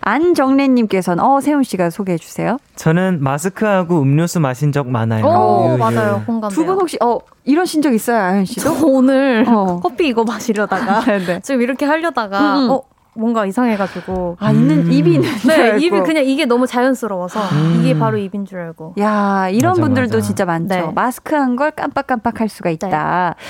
안정래님께서는, 어, 세훈씨가 소개해 주세요. 저는 마스크하고 음료수 마신 적 많아요. 오, 유, 맞아요. 공감. 두분 혹시, 어, 이러신 적 있어요, 아현 씨도? 오늘 어. *laughs* 커피 이거 마시려다가. 네, *laughs* 네. 지금 이렇게 하려다가, 음, 음. 어, 뭔가 이상해가지고. 아, 있는, 음. 입이 있는 네, 입이 그냥 이게 너무 자연스러워서 음. 이게 바로 입인 줄 알고. 야, 이런 맞아, 분들도 맞아. 진짜 많죠. 네. 마스크 한 걸 깜빡깜빡 할 수가 있다. 네.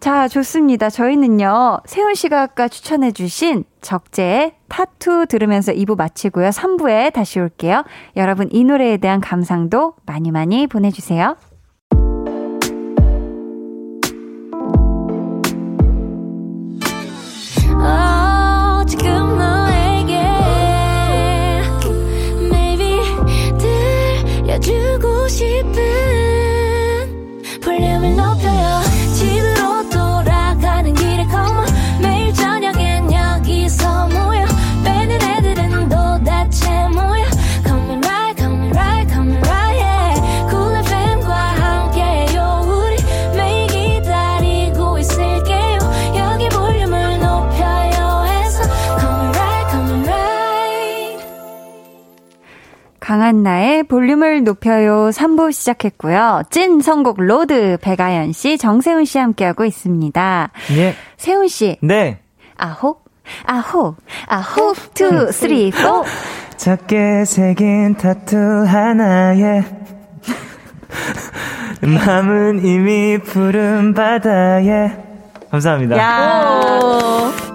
자, 좋습니다. 저희는요, 세훈 씨가 아까 추천해주신 적재 타투 들으면서 2부 마치고요. 3부에 다시 올게요. 여러분, 이 노래에 대한 감상도 많이 많이 보내주세요. 강한나의 볼륨을 높여요 3부 시작했고요. 찐 선곡 road 백아연 씨, 정세운 씨 함께하고 있습니다. 네. 세운 씨. 네. 아호, 아호, 아호, two, three, four. 작게 새긴 타투 하나에 마음은 이미 푸른 바다에 감사합니다.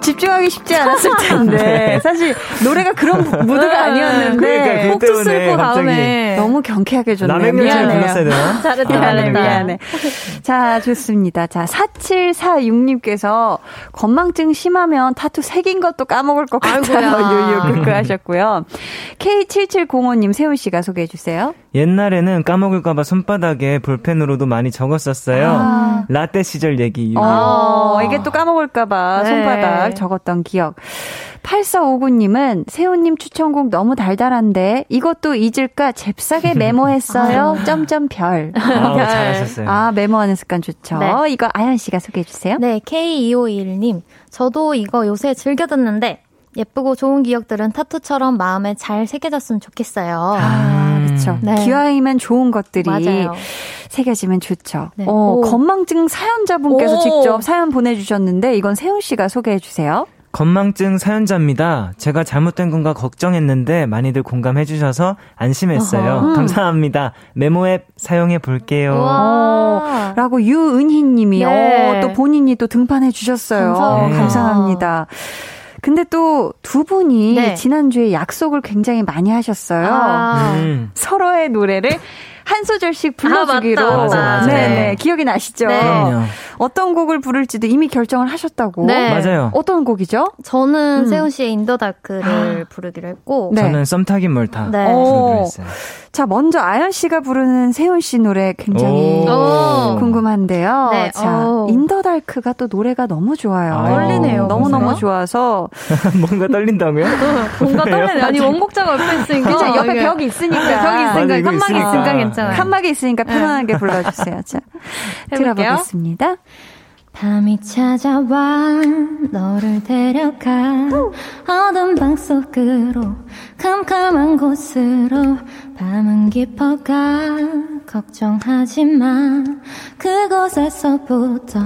야. 집중하기 쉽지 않았을 *laughs* 텐데 네. 사실 노래가 그런 무드가 아니었는데 그러니까 그 때문에 갑자기 너무 경쾌하게 줬네요. 미안해요. 불렀어야 되나? *laughs* 잘했다. 미안해. 자, 좋습니다. 자, 4746님께서 건망증 심하면 타투 새긴 것도 까먹을 것 같아요. 유유 *laughs* 크크 하셨고요. K7705님 세훈 씨가 소개해 주세요. 옛날에는 까먹을까봐 손바닥에 볼펜으로도 많이 적었었어요. 아. 라떼 시절 얘기. 어, 이게 또 까먹을까봐 네. 손바닥 적었던 기억. 8459님은 세훈님 추천곡 너무 달달한데 이것도 잊을까 잽싸게 메모했어요. *laughs* 아. 점점 별. 아, 잘하셨어요. 아, 메모하는 습관 좋죠. 네. 이거 아연 씨가 소개해 주세요. 네, K2521님. 저도 이거 요새 즐겨 듣는데 예쁘고 좋은 기억들은 타투처럼 마음에 잘 새겨졌으면 좋겠어요. 아, 그렇죠. 네. 기왕이면 좋은 것들이 맞아요. 새겨지면 좋죠. 네. 어, 건망증 사연자분께서 오. 직접 사연 보내주셨는데 이건 세훈 씨가 소개해 주세요. 건망증 사연자입니다. 제가 잘못된 건가 걱정했는데 많이들 공감해 주셔서 안심했어요. 어허. 감사합니다. 메모 앱 사용해 볼게요. 어, 라고 유은희 님이 네. 어, 또 본인이 또 등판해 주셨어요. 감사합니다. 감사합니다. 근데 또 두 분이 네. 지난주에 약속을 굉장히 많이 하셨어요. 아. 음. 서로의 노래를 한 소절씩 불러주기로. 아, 맞아, 맞아. 네네. 기억이 나시죠? 네. 그럼요. 어떤 곡을 부를지도 이미 결정을 하셨다고. 네. 맞아요. 어떤 곡이죠? 저는 음. 세운 씨의 In the Dark를 부르기로 했고. 네. 저는 썸타긴 뭘 타 네. 했어요. 자, 먼저 아연 씨가 부르는 세운 씨 노래 굉장히 오. 궁금한데요. 네. 자, In the Dark가 또 노래가 너무 좋아요. 아, 떨리네요. 너무너무 좋아서. *laughs* 뭔가 떨린다고요? 뭔가 떨리네요. 아니, 원곡자가 옆에 있으니까. 괜찮아, 옆에 벽이 있으니까. 네, 벽이 있으니까. 칸막이 있으니까 괜찮아 요. 칸막이 있으니까 편안하게 *laughs* 불러주세요. 자, 들어보겠습니다. 밤이 찾아와 너를 데려가 어둠 방 속으로 캄캄한 곳으로 밤은 깊어가 걱정하지 마 그곳에서부터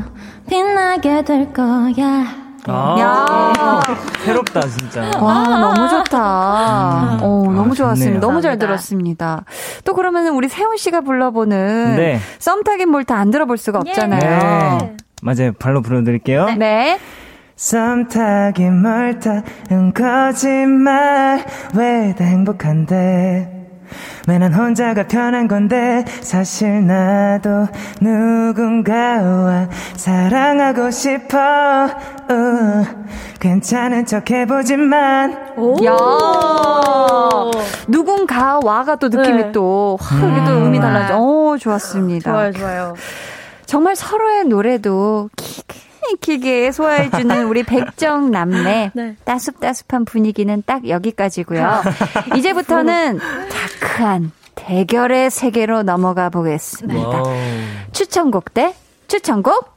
빛나게 될 거야 아, 야. 새롭다, 진짜. 와, 너무 좋다. 음. 오, 너무 아, 좋았습니다. 너무 잘 들었습니다. 또 그러면 우리 세훈 씨가 불러보는 네. 썸 타긴 뭘다안 들어볼 수가 없잖아요. 네. 맞아요. 발로 불러드릴게요. 네. 네. 썸 타긴 뭘타은 거짓말 왜 다 행복한데 왜난 혼자가 편한 건데 사실 나도 누군가와 사랑하고 싶어 우, 괜찮은 척 해보지만 야 누군가와가 또 느낌이 네. 또 확, 음. 또 의미 달라져. 오, 좋았습니다. 좋아요, 좋아요. 정말 서로의 노래도 키키게 소화해주는 우리 백정 남매 *laughs* 네. 따숩따숩한 분위기는 딱 여기까지고요. *laughs* 이제부터는 dark한 대결의 세계로 넘어가 보겠습니다. 와우. 추천곡 대 추천곡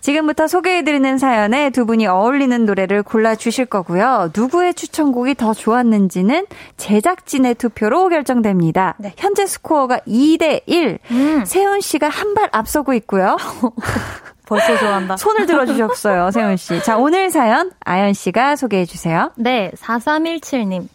지금부터 소개해드리는 사연에 두 분이 어울리는 노래를 골라주실 거고요. 누구의 추천곡이 더 좋았는지는 제작진의 투표로 결정됩니다. 네. 현재 스코어가 2대1. 음. 세훈 씨가 한 발 앞서고 있고요. *laughs* 벌써 좋아한다. 손을 들어주셨어요, *laughs* 세훈 씨. 자, 오늘 사연 아연 씨가 소개해 주세요. 네, 4317님.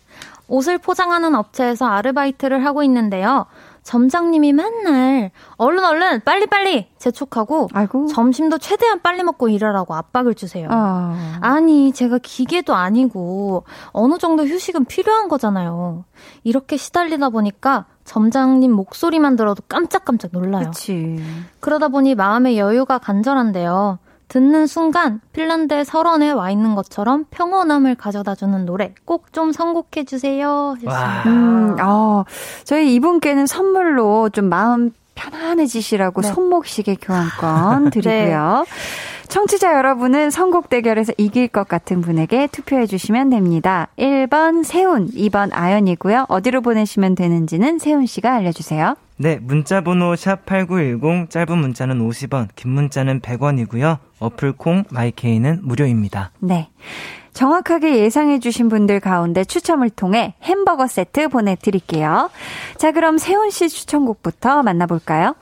옷을 포장하는 업체에서 아르바이트를 하고 있는데요. 점장님이 맨날 얼른 얼른 빨리 빨리 재촉하고 아이고. 점심도 최대한 빨리 먹고 일하라고 압박을 주세요. 아. 아니 제가 기계도 아니고 어느 정도 휴식은 필요한 거잖아요. 이렇게 시달리다 보니까 점장님 목소리만 들어도 깜짝깜짝 놀라요. 그치. 그러다 보니 마음의 여유가 간절한데요. 듣는 순간 핀란드의 설원에 와 있는 것처럼 평온함을 가져다주는 노래 꼭 좀 선곡해 주세요. 음, 어, 저희 이분께는 선물로 좀 마음 편안해지시라고 네. 손목시계 교환권 *laughs* 네. 드리고요. 네. 청취자 여러분은 선곡 대결에서 이길 것 같은 분에게 투표해 주시면 됩니다. 1번 세훈, 2번 아연이고요. 어디로 보내시면 되는지는 세훈 씨가 알려주세요. 네, 문자 번호 샵8910 짧은 문자는 50원, 긴 문자는 100원이고요. 어플 콩 마이케이는 무료입니다. 네. 정확하게 예상해 주신 분들 가운데 추첨을 통해 햄버거 세트 보내 드릴게요. 자, 그럼 세훈 씨 추천곡부터 만나 볼까요?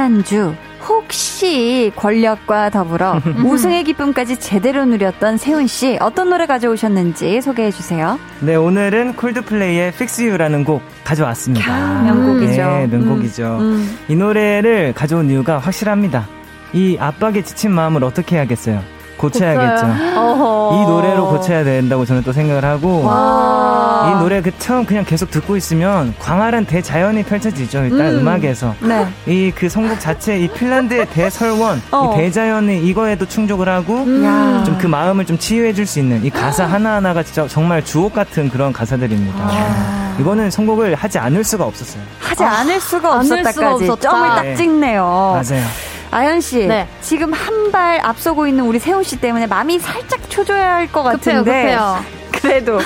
지난주 혹시 권력과 더불어 *laughs* 우승의 기쁨까지 제대로 누렸던 세훈 씨 어떤 노래 가져오셨는지 소개해 주세요. 네, 오늘은 콜드플레이의 Fix You라는 곡 가져왔습니다. 야, 명곡이죠. 네, 명곡이죠. 음, 음. 이 노래를 가져온 이유가 확실합니다. 이 압박에 지친 마음을 어떻게 해야겠어요? 고쳐야겠죠. 이 노래로 고쳐야 된다고 저는 또 생각을 하고 와. 이 노래 그 처음 그냥 계속 듣고 있으면 광활한 대자연이 펼쳐지죠. 일단 음. 악에서 네. 이그 선곡 자체 이 핀란드의 대설원 어. 이 대자연이 이거에도 충족을 하고 음. 좀그 마음을 좀 치유해 줄 수 있는 이 가사 하나하나가 진짜 정말 주옥 같은 그런 가사들입니다. 아. 이거는 선곡을 하지 않을 수가 없었어요. 하지 아. 않을 수가 없었다까지 점을 딱 네. 찍네요. 맞아요. 아연 씨, 네. 지금 한 발 앞서고 있는 우리 세운 씨 때문에 마음이 살짝 초조해야 할 것 같은데. 급해요, 급해요. *laughs* 그래도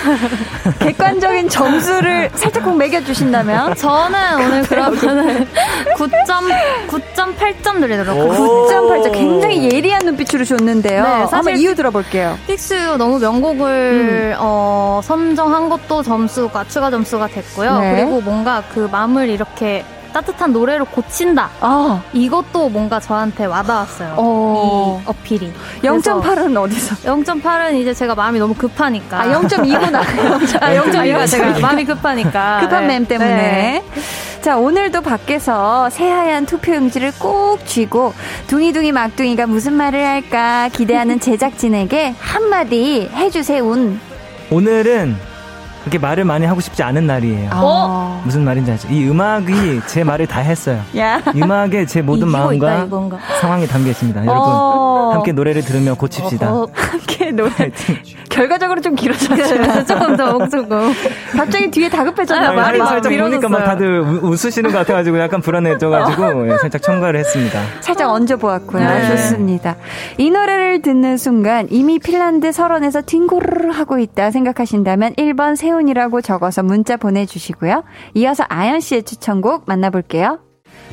객관적인 점수를 살짝 꼭 매겨주신다면 저는 오늘 *laughs* 그러면은 9점 9.8점 드리도록 하겠습니다. 9.8점 굉장히 예리한 눈빛으로 줬는데요. 네, 사실 한번 이유 들어볼게요. Fix You 너무 명곡을 음. 어, 선정한 것도 점수가 추가 점수가 됐고요. 네. 그리고 뭔가 그 마음을 이렇게 따뜻한 노래로 고친다. 아. 이것도 뭔가 저한테 와닿았어요. 어. 이 어필이. 0.8은 어디서? 0.8은 이제 제가 마음이 너무 급하니까. 아, 0.2구나. 아, 0.2가 제가 마음이 급하니까. *laughs* 급한 네. 맴 때문에. 네. 자, 오늘도 밖에서 새하얀 투표용지를 꼭 쥐고 둥이둥이 막둥이가 무슨 말을 할까 기대하는 제작진에게 한마디 해주세요. 오늘은 그렇게 말을 많이 하고 싶지 않은 날이에요. 어? 무슨 말인지 알죠? 이 음악이 제 말을 다 했어요. 야. 음악에 제 모든 마음과 있다, 상황이 담겨 있습니다. 어. 여러분 함께 노래를 들으며 고칩시다. 어. 함께 노래. 결과적으로 좀 길어졌어요. 조금 더 조금. 갑자기 뒤에 다급해졌나 아, 말이 살짝 보니까 막 다들 웃으시는 것 같아가지고 약간 불안해져가지고 *laughs* 예, 살짝 첨가를 했습니다. 살짝 얹어 보았고요. 네. 좋습니다. 이 노래를 듣는 순간 이미 핀란드 설원에서 딩고르르 하고 있다 생각하신다면 1번 세훈 세훈이라고 적어서 문자 보내주시고요. 이어서 아연 씨의 추천곡 만나볼게요.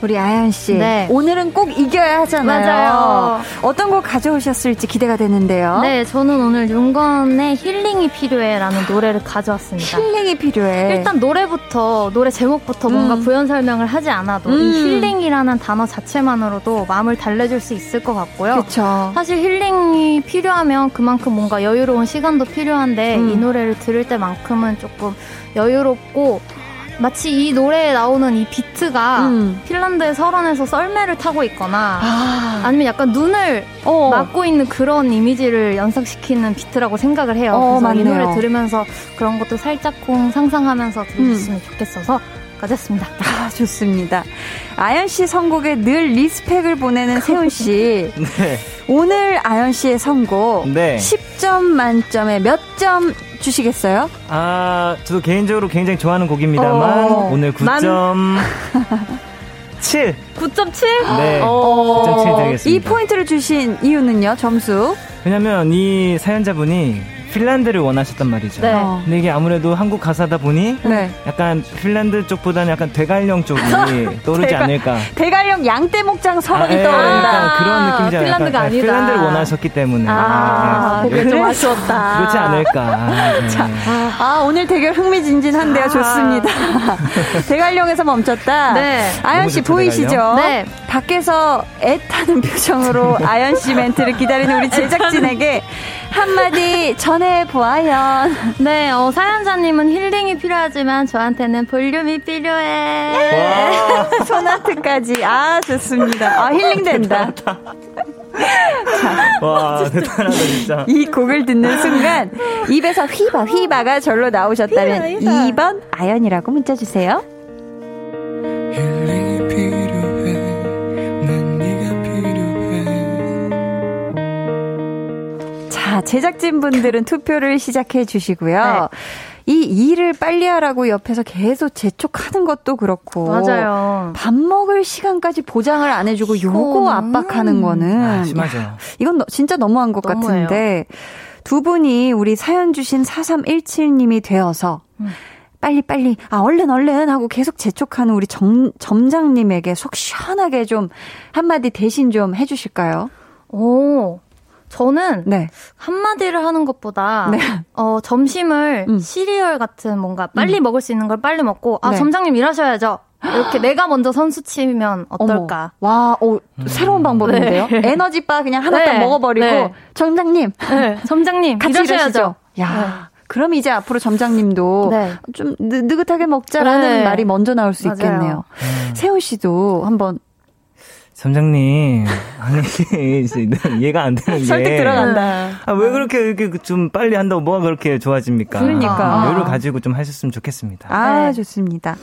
우리 아연 씨. 네. 오늘은 꼭 이겨야 하잖아요. 맞아요. 어떤 곡 가져오셨을지 기대가 되는데요. 네, 저는 오늘 윤건의 힐링이 필요해라는 노래를 가져왔습니다. 힐링이 필요해. 일단 노래부터 노래 제목부터 음. 뭔가 부연 설명을 하지 않아도 음. 이 힐링이라는 단어 자체만으로도 마음을 달래줄 수 있을 것 같고요. 그렇죠. 사실 힐링이 필요하면 그만큼 뭔가 여유로운 시간도 필요한데 음. 이 노래를 들을 때만큼은 조금 여유롭고 마치 이 노래에 나오는 이 비트가 음. 핀란드의 설원에서 썰매를 타고 있거나 아. 니면 약간 눈을 어. 막고 있는 그런 이미지를 연상시키는 비트라고 생각을 해요. 어, 그래서 맞네요. 이 노래 들으면서 그런 것도 살짝쿵 상상하면서 들으셨으면 음. 좋겠어서 가졌습니다. 아, 좋습니다. 아연 씨 선곡에 늘 리스펙을 보내는 세훈 씨. *laughs* 네. 오늘 아연 씨의 선곡 네. 10점 만점에 몇 점 주시겠어요? 아, 저도 개인적으로 굉장히 좋아하는 곡입니다만 어, 오늘 9점 7. 9.7? 네. 9.7 드리겠습니다. 이 포인트를 주신 이유는요, 점수? 왜냐면 이 사연자분이 핀란드를 원하셨단 말이죠. 네. 근데 이게 아무래도 한국 가사다 보니 네. 약간 핀란드 쪽보다는 약간 대관령 쪽이 *laughs* 떠오르지 대가, 않을까. 대관령 양떼 목장 서원이 아, 예, 떠오른다. 그런 느낌이잖아요. 핀란드가 약간, 아니다. 핀란드를 원하셨기 때문에. 아, 네. 좀 아쉬웠다. 그렇지 않을까. 네. *laughs* 자, 아, 오늘 대결 흥미진진한데요. 아. 좋습니다. *laughs* 대관령에서 멈췄다. 네. 아연 씨 보이시죠? 네. 밖에서 애타는 표정으로 아연 씨 멘트를 기다리는 우리 제작진에게 한마디 전 해보아요. *laughs* 네, 어, 사연자님은 힐링이 필요하지만 저한테는 볼륨이 필요해. 소나트까지. *laughs* 아, 좋습니다. 아, 힐링된다. 자, *laughs* 와, 대단하다, 진짜. 이 곡을 듣는 순간, 입에서 휘바, 휘바가 절로 나오셨다면, 휘바, 휘바. 2번 아연이라고 문자 주세요. 제작진분들은 투표를 시작해 주시고요. 네. 이 일을 빨리 하라고 옆에서 계속 재촉하는 것도 그렇고 맞아요. 밥 먹을 시간까지 보장을 안 해주고 요거 압박하는 거는 아, 심하죠. 야, 이건 너, 진짜 너무한 것 너무해요. 같은데 두 분이 우리 사연 주신 4317님이 되어서 음. 빨리 빨리 아 얼른 얼른 하고 계속 재촉하는 우리 점, 점장님에게 속 시원하게 좀 한마디 대신 좀 해주실까요? 오 저는 네. 한마디를 하는 것보다 네. 어, 점심을 음. 시리얼 같은 뭔가 빨리 음. 먹을 수 있는 걸 빨리 먹고 아 네. 점장님 일하셔야죠. 이렇게 *gasps* 내가 먼저 선수 치면 어떨까? 어머. 와, 오, 음. 새로운 방법인데요. 네. 에너지바 그냥 하나 딱 네. 먹어버리고 네. 점장님, 점장님 같이 일하셔야죠. 야. 그럼 이제 앞으로 점장님도 네. 좀 느, 긋하게 먹자라는 네. 말이 먼저 나올 수 맞아요. 있겠네요. 음. 세훈 씨도 한번 점장님, 아니, 이해가 안 되는 *laughs* 게. 설득 들어간다. 아, 왜 그렇게 이렇게 좀 빨리 한다고 뭐가 그렇게 좋아집니까? 그러니까. 아, 여유를 가지고 좀 하셨으면 좋겠습니다. 아, 네. 좋습니다.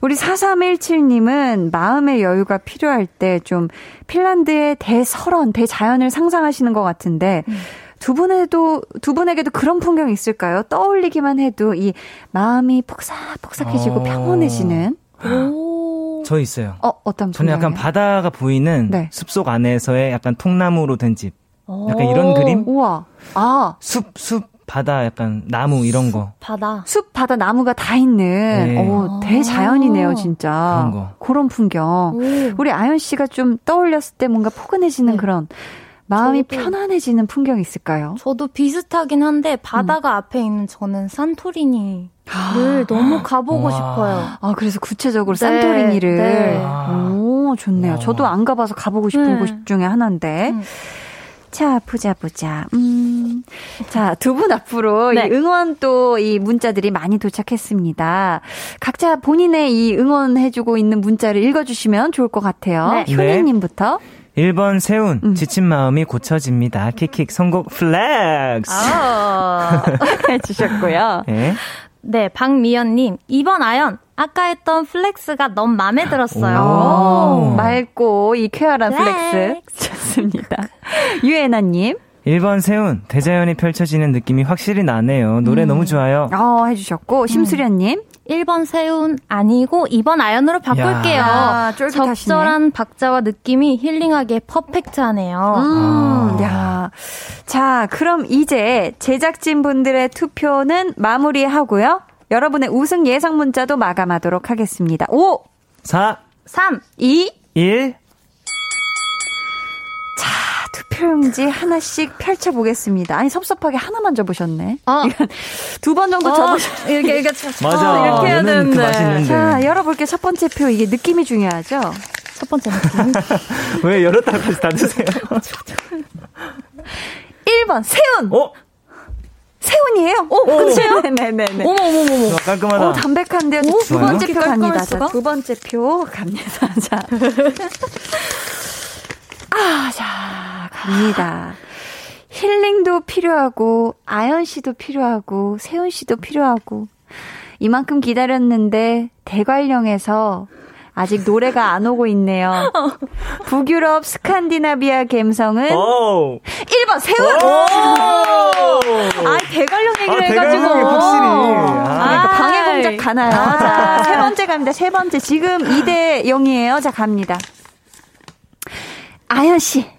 우리 4317님은 마음의 여유가 필요할 때 좀 핀란드의 대설원, 대자연을 상상하시는 것 같은데, 음. 두 분에도 두 분에게도 그런 풍경이 있을까요? 떠올리기만 해도 이 마음이 폭삭폭삭해지고 어... 평온해지는. 오. 저 있어요. 어, 어떤 저는 약간 바다가 보이는 네. 숲속 안에서의 약간 통나무로 된 집. 약간 이런 그림? 우와. 아. 숲, 숲, 바다, 약간 나무 이런 거. 바다. 숲, 바다, 나무가 다 있는. 네. 오, 대자연이네요, 진짜. 그런 거. 그런 풍경. 오. 우리 아연 씨가 좀 떠올렸을 때 뭔가 포근해지는 네. 그런 마음이 저도, 편안해지는 풍경 있을까요? 저도 비슷하긴 한데 바다가 음. 앞에 있는 저는 산토리니 아. 너무 가보고 와. 싶어요. 아, 그래서 구체적으로 네, 산토리니를. 네. 오, 좋네요. 와. 저도 안 가봐서 가보고 싶은 네. 곳 중에 하나인데. 음. 자, 보자, 보자. 음. 자, 두 분 앞으로 네. 이 응원 또 이 문자들이 많이 도착했습니다. 각자 본인의 이 응원해주고 있는 문자를 읽어주시면 좋을 것 같아요. 네. 효니님부터. 1번 세운 음. 지친 마음이 고쳐집니다. 킥킥 선곡 flex. 아, *laughs* 해주셨고요. 네. 네, 박미연님. 2번 아연. 아까 했던 flex가 너무 마음에 들었어요. 오, 맑고 이 쾌활한 flex. flex. 좋습니다. 유애나님. 1번 세운 대자연이 펼쳐지는 느낌이 확실히 나네요. 노래 음. 너무 좋아요. 어, 해주셨고 심수련님. 1번 세운 아니고 2번 아연으로 바꿀게요. 야, 적절한 박자와 느낌이 힐링하게 퍼펙트하네요. 음, 아. 야. 자, 그럼 이제 제작진 분들의 투표는 마무리하고요. 여러분의 우승 예상 문자도 마감하도록 하겠습니다. 5 4 3 2 1투 표용지 하나씩 펼쳐보겠습니다. 아니, 섭섭하게 하나만 접으셨네. 어. 두번 정도 어. 접으셨 이렇게, 이렇게, 맞아. 어, 이렇게 해야 그 되는데. 그 자, 열어볼게요. 첫 번째 표. 이게 느낌이 중요하죠? 첫 번째 느낌. *laughs* 왜 열었다가 다시 닫으세요? *laughs* 1번, 세운! 어? 세훈이에요? 오, 그치요? *laughs* 네네네. 어머, 어머, 어머. 깔끔하다. 어, 담백한데요. 오, 두 번째 표 갑니다. 자, 두 번째 표 갑니다. 자. 아, 자, 갑니다. 힐링도 필요하고, 아연 씨도 필요하고, 세훈 씨도 필요하고, 이만큼 기다렸는데, 대관령에서 아직 노래가 안 오고 있네요. 북유럽 스칸디나비아 갬성은 오. 1번 세훈. 아 대관령 얘기를 아, 해가지고 확실히 아, 아 방해 공작 가나요? 아. 자세 번째 갑니다. 세 번째 지금 2대 0이에요. 자 갑니다. 아연 씨.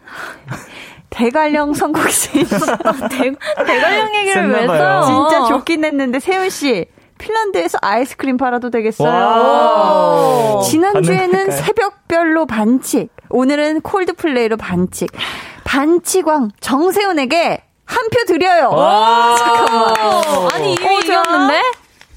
대관령 선곡신. *laughs* 대, 대관령 얘기를 왜 써요? 진짜 좋긴 했는데, 세훈 씨. 핀란드에서 아이스크림 팔아도 되겠어요. 지난주에는 새벽별로 반칙. 오늘은 콜드플레이로 반칙. 반칙왕 정세훈에게 한 표 드려요. 잠깐만. 아니, 이미 어, 이겼는데?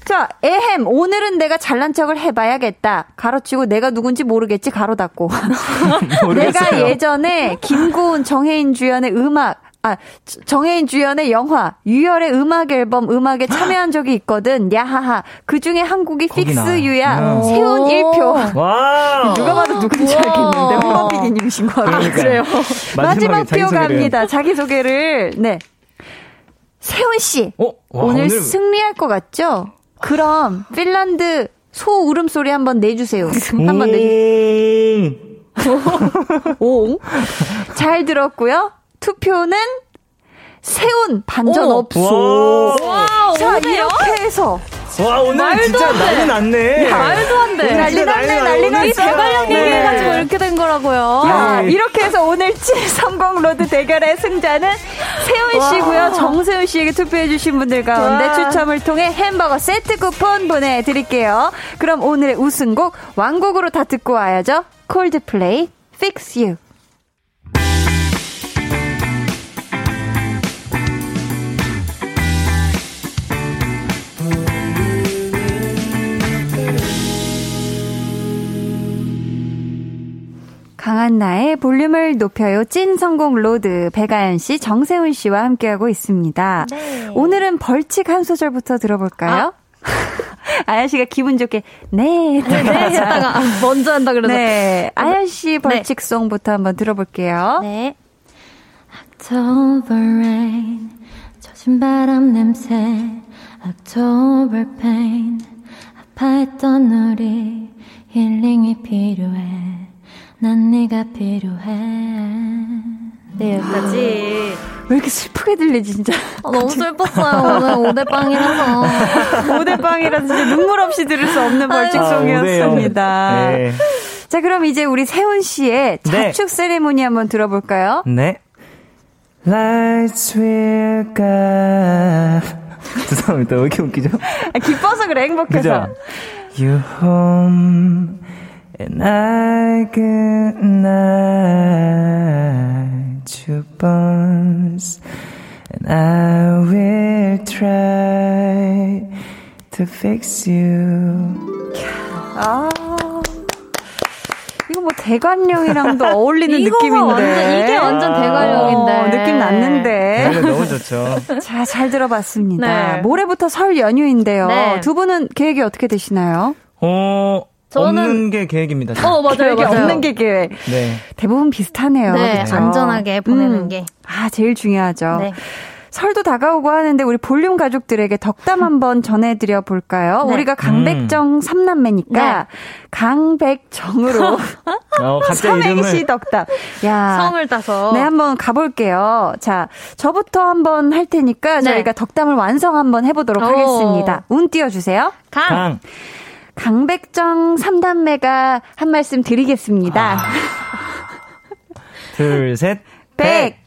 자, 에헴, 오늘은 내가 잘난 척을 해봐야겠다. 가로치고 내가 누군지 모르겠지, 가로 닫고. *laughs* 내가 예전에 김고은, 정혜인 주연의 음악, 아, 정해인 주연의 영화, 유열의 음악 앨범 음악에 참여한 *gasps* 적이 있거든. 야하하. 그 중에 한 곡이 Fix You야. 세운 1표. 와 *laughs* 누가 봐도 누군지 알겠는데. 홍범PD님이신 거 같아요. 그래요. 마지막 표 갑니다. 자기소개를. 네. 세운 씨. 어? 와, 오늘, 오늘 승리할 것 같죠? 그럼 핀란드 소 울음소리 한번 내주세요. *laughs* 한번 내주세요. 오. 잘 들었고요. 투표는 세운 반전. 와, 자, 이렇게 해서 와 오늘 진짜 난리 났네. 말도 안 돼. 난리 났네. 난리 났어. 이 대관령 네. 얘기해가지고 이렇게 된 거라고요. 야, 네. 이렇게 해서 오늘 *laughs* 730 로드 대결의 승자는 세운 씨고요. 정세운 씨에게 투표해주신 분들 가운데 와. 추첨을 통해 햄버거 세트 쿠폰 보내드릴게요. 그럼 오늘의 우승곡 완곡으로 다 듣고 와야죠. 콜드플레이 Fix You. 강한나의 볼륨을 높여요. 찐 선곡 road. 백아연 씨, 정세운 씨와 함께하고 있습니다. 네. 오늘은 벌칙 한 소절부터 들어볼까요? 아. *laughs* 연 씨가 기분 좋게 네, 네, 네 했다가 아, *laughs* 먼저 한다 그래서 네, 아연 씨 벌칙송부터 네. 한번 들어볼게요. 네. October rain, 젖은 바람 냄새, October pain, 아파했던 우리 힐링이 필요해. 난 네가 필요해. 네, 여기까지. 왜 이렇게 슬프게 들리지, 진짜? 아, 너무 슬펐어요. 오늘 5대빵이라서. 5대빵이라서 *laughs* 진짜 눈물 없이 들을 수 없는 벌칙송이었습니다. 아, 네. 자, 그럼 이제 우리 세훈 씨의 네. 자축 네. 세레모니 한번 들어볼까요? 네. Lights will go. *laughs* 죄송합니다. 왜 이렇게 웃기죠? 아, 기뻐서 그래, 행복해서. 그죠? You home. And I good night to bones. And I will try to fix you. 아. 이거 뭐 대관령이랑도 어울리는 *laughs* 느낌인데. 완전, 이게 완전 대관령인데. 어, 느낌 났는데. 네, 너무 좋죠. *laughs* 자, 잘 들어봤습니다. 네. 모레부터 설 연휴인데요. 네. 두 분은 계획이 어떻게 되시나요? 어, 저는 없는 게 계획입니다. 어, 맞아요. 계획이 맞아요. 없는 게 계획. 네. 대부분 비슷하네요. 네, 그렇죠? 안전하게 보내는 음. 게. 아, 제일 중요하죠. 네. 설도 다가오고 하는데 우리 볼륨 가족들에게 덕담 한번 전해드려 볼까요? 네. 우리가 강백정 음. 삼남매니까 네. 강백정으로 *laughs* 어, 삼행시 덕담. 야, 성을 따서 네 한번 가볼게요. 자, 저부터 한번 할 테니까 네. 저희가 덕담을 완성 한번 해보도록 오. 하겠습니다. 운 띄워주세요. 강. 강. 강백정 삼남매가 한 말씀 드리겠습니다. 아. 둘, 셋. 백.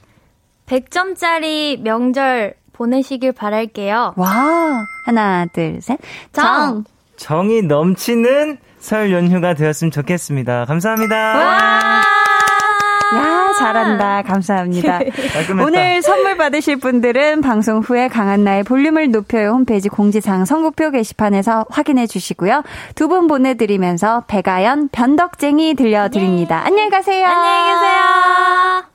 100점짜리 명절 보내시길 바랄게요. 와. 하나, 둘, 셋. 정. 정이 넘치는 설 연휴가 되었으면 좋겠습니다. 감사합니다. 와. 야, 잘한다. 감사합니다. *laughs* 오늘 선물 받으실 분들은 방송 후에 강한나의 볼륨을 높여요 홈페이지 공지사항 선곡표 게시판에서 확인해 주시고요. 두 분 보내드리면서 배가연 변덕쟁이 들려드립니다. 네. 안녕히 가세요. 안녕히 계세요.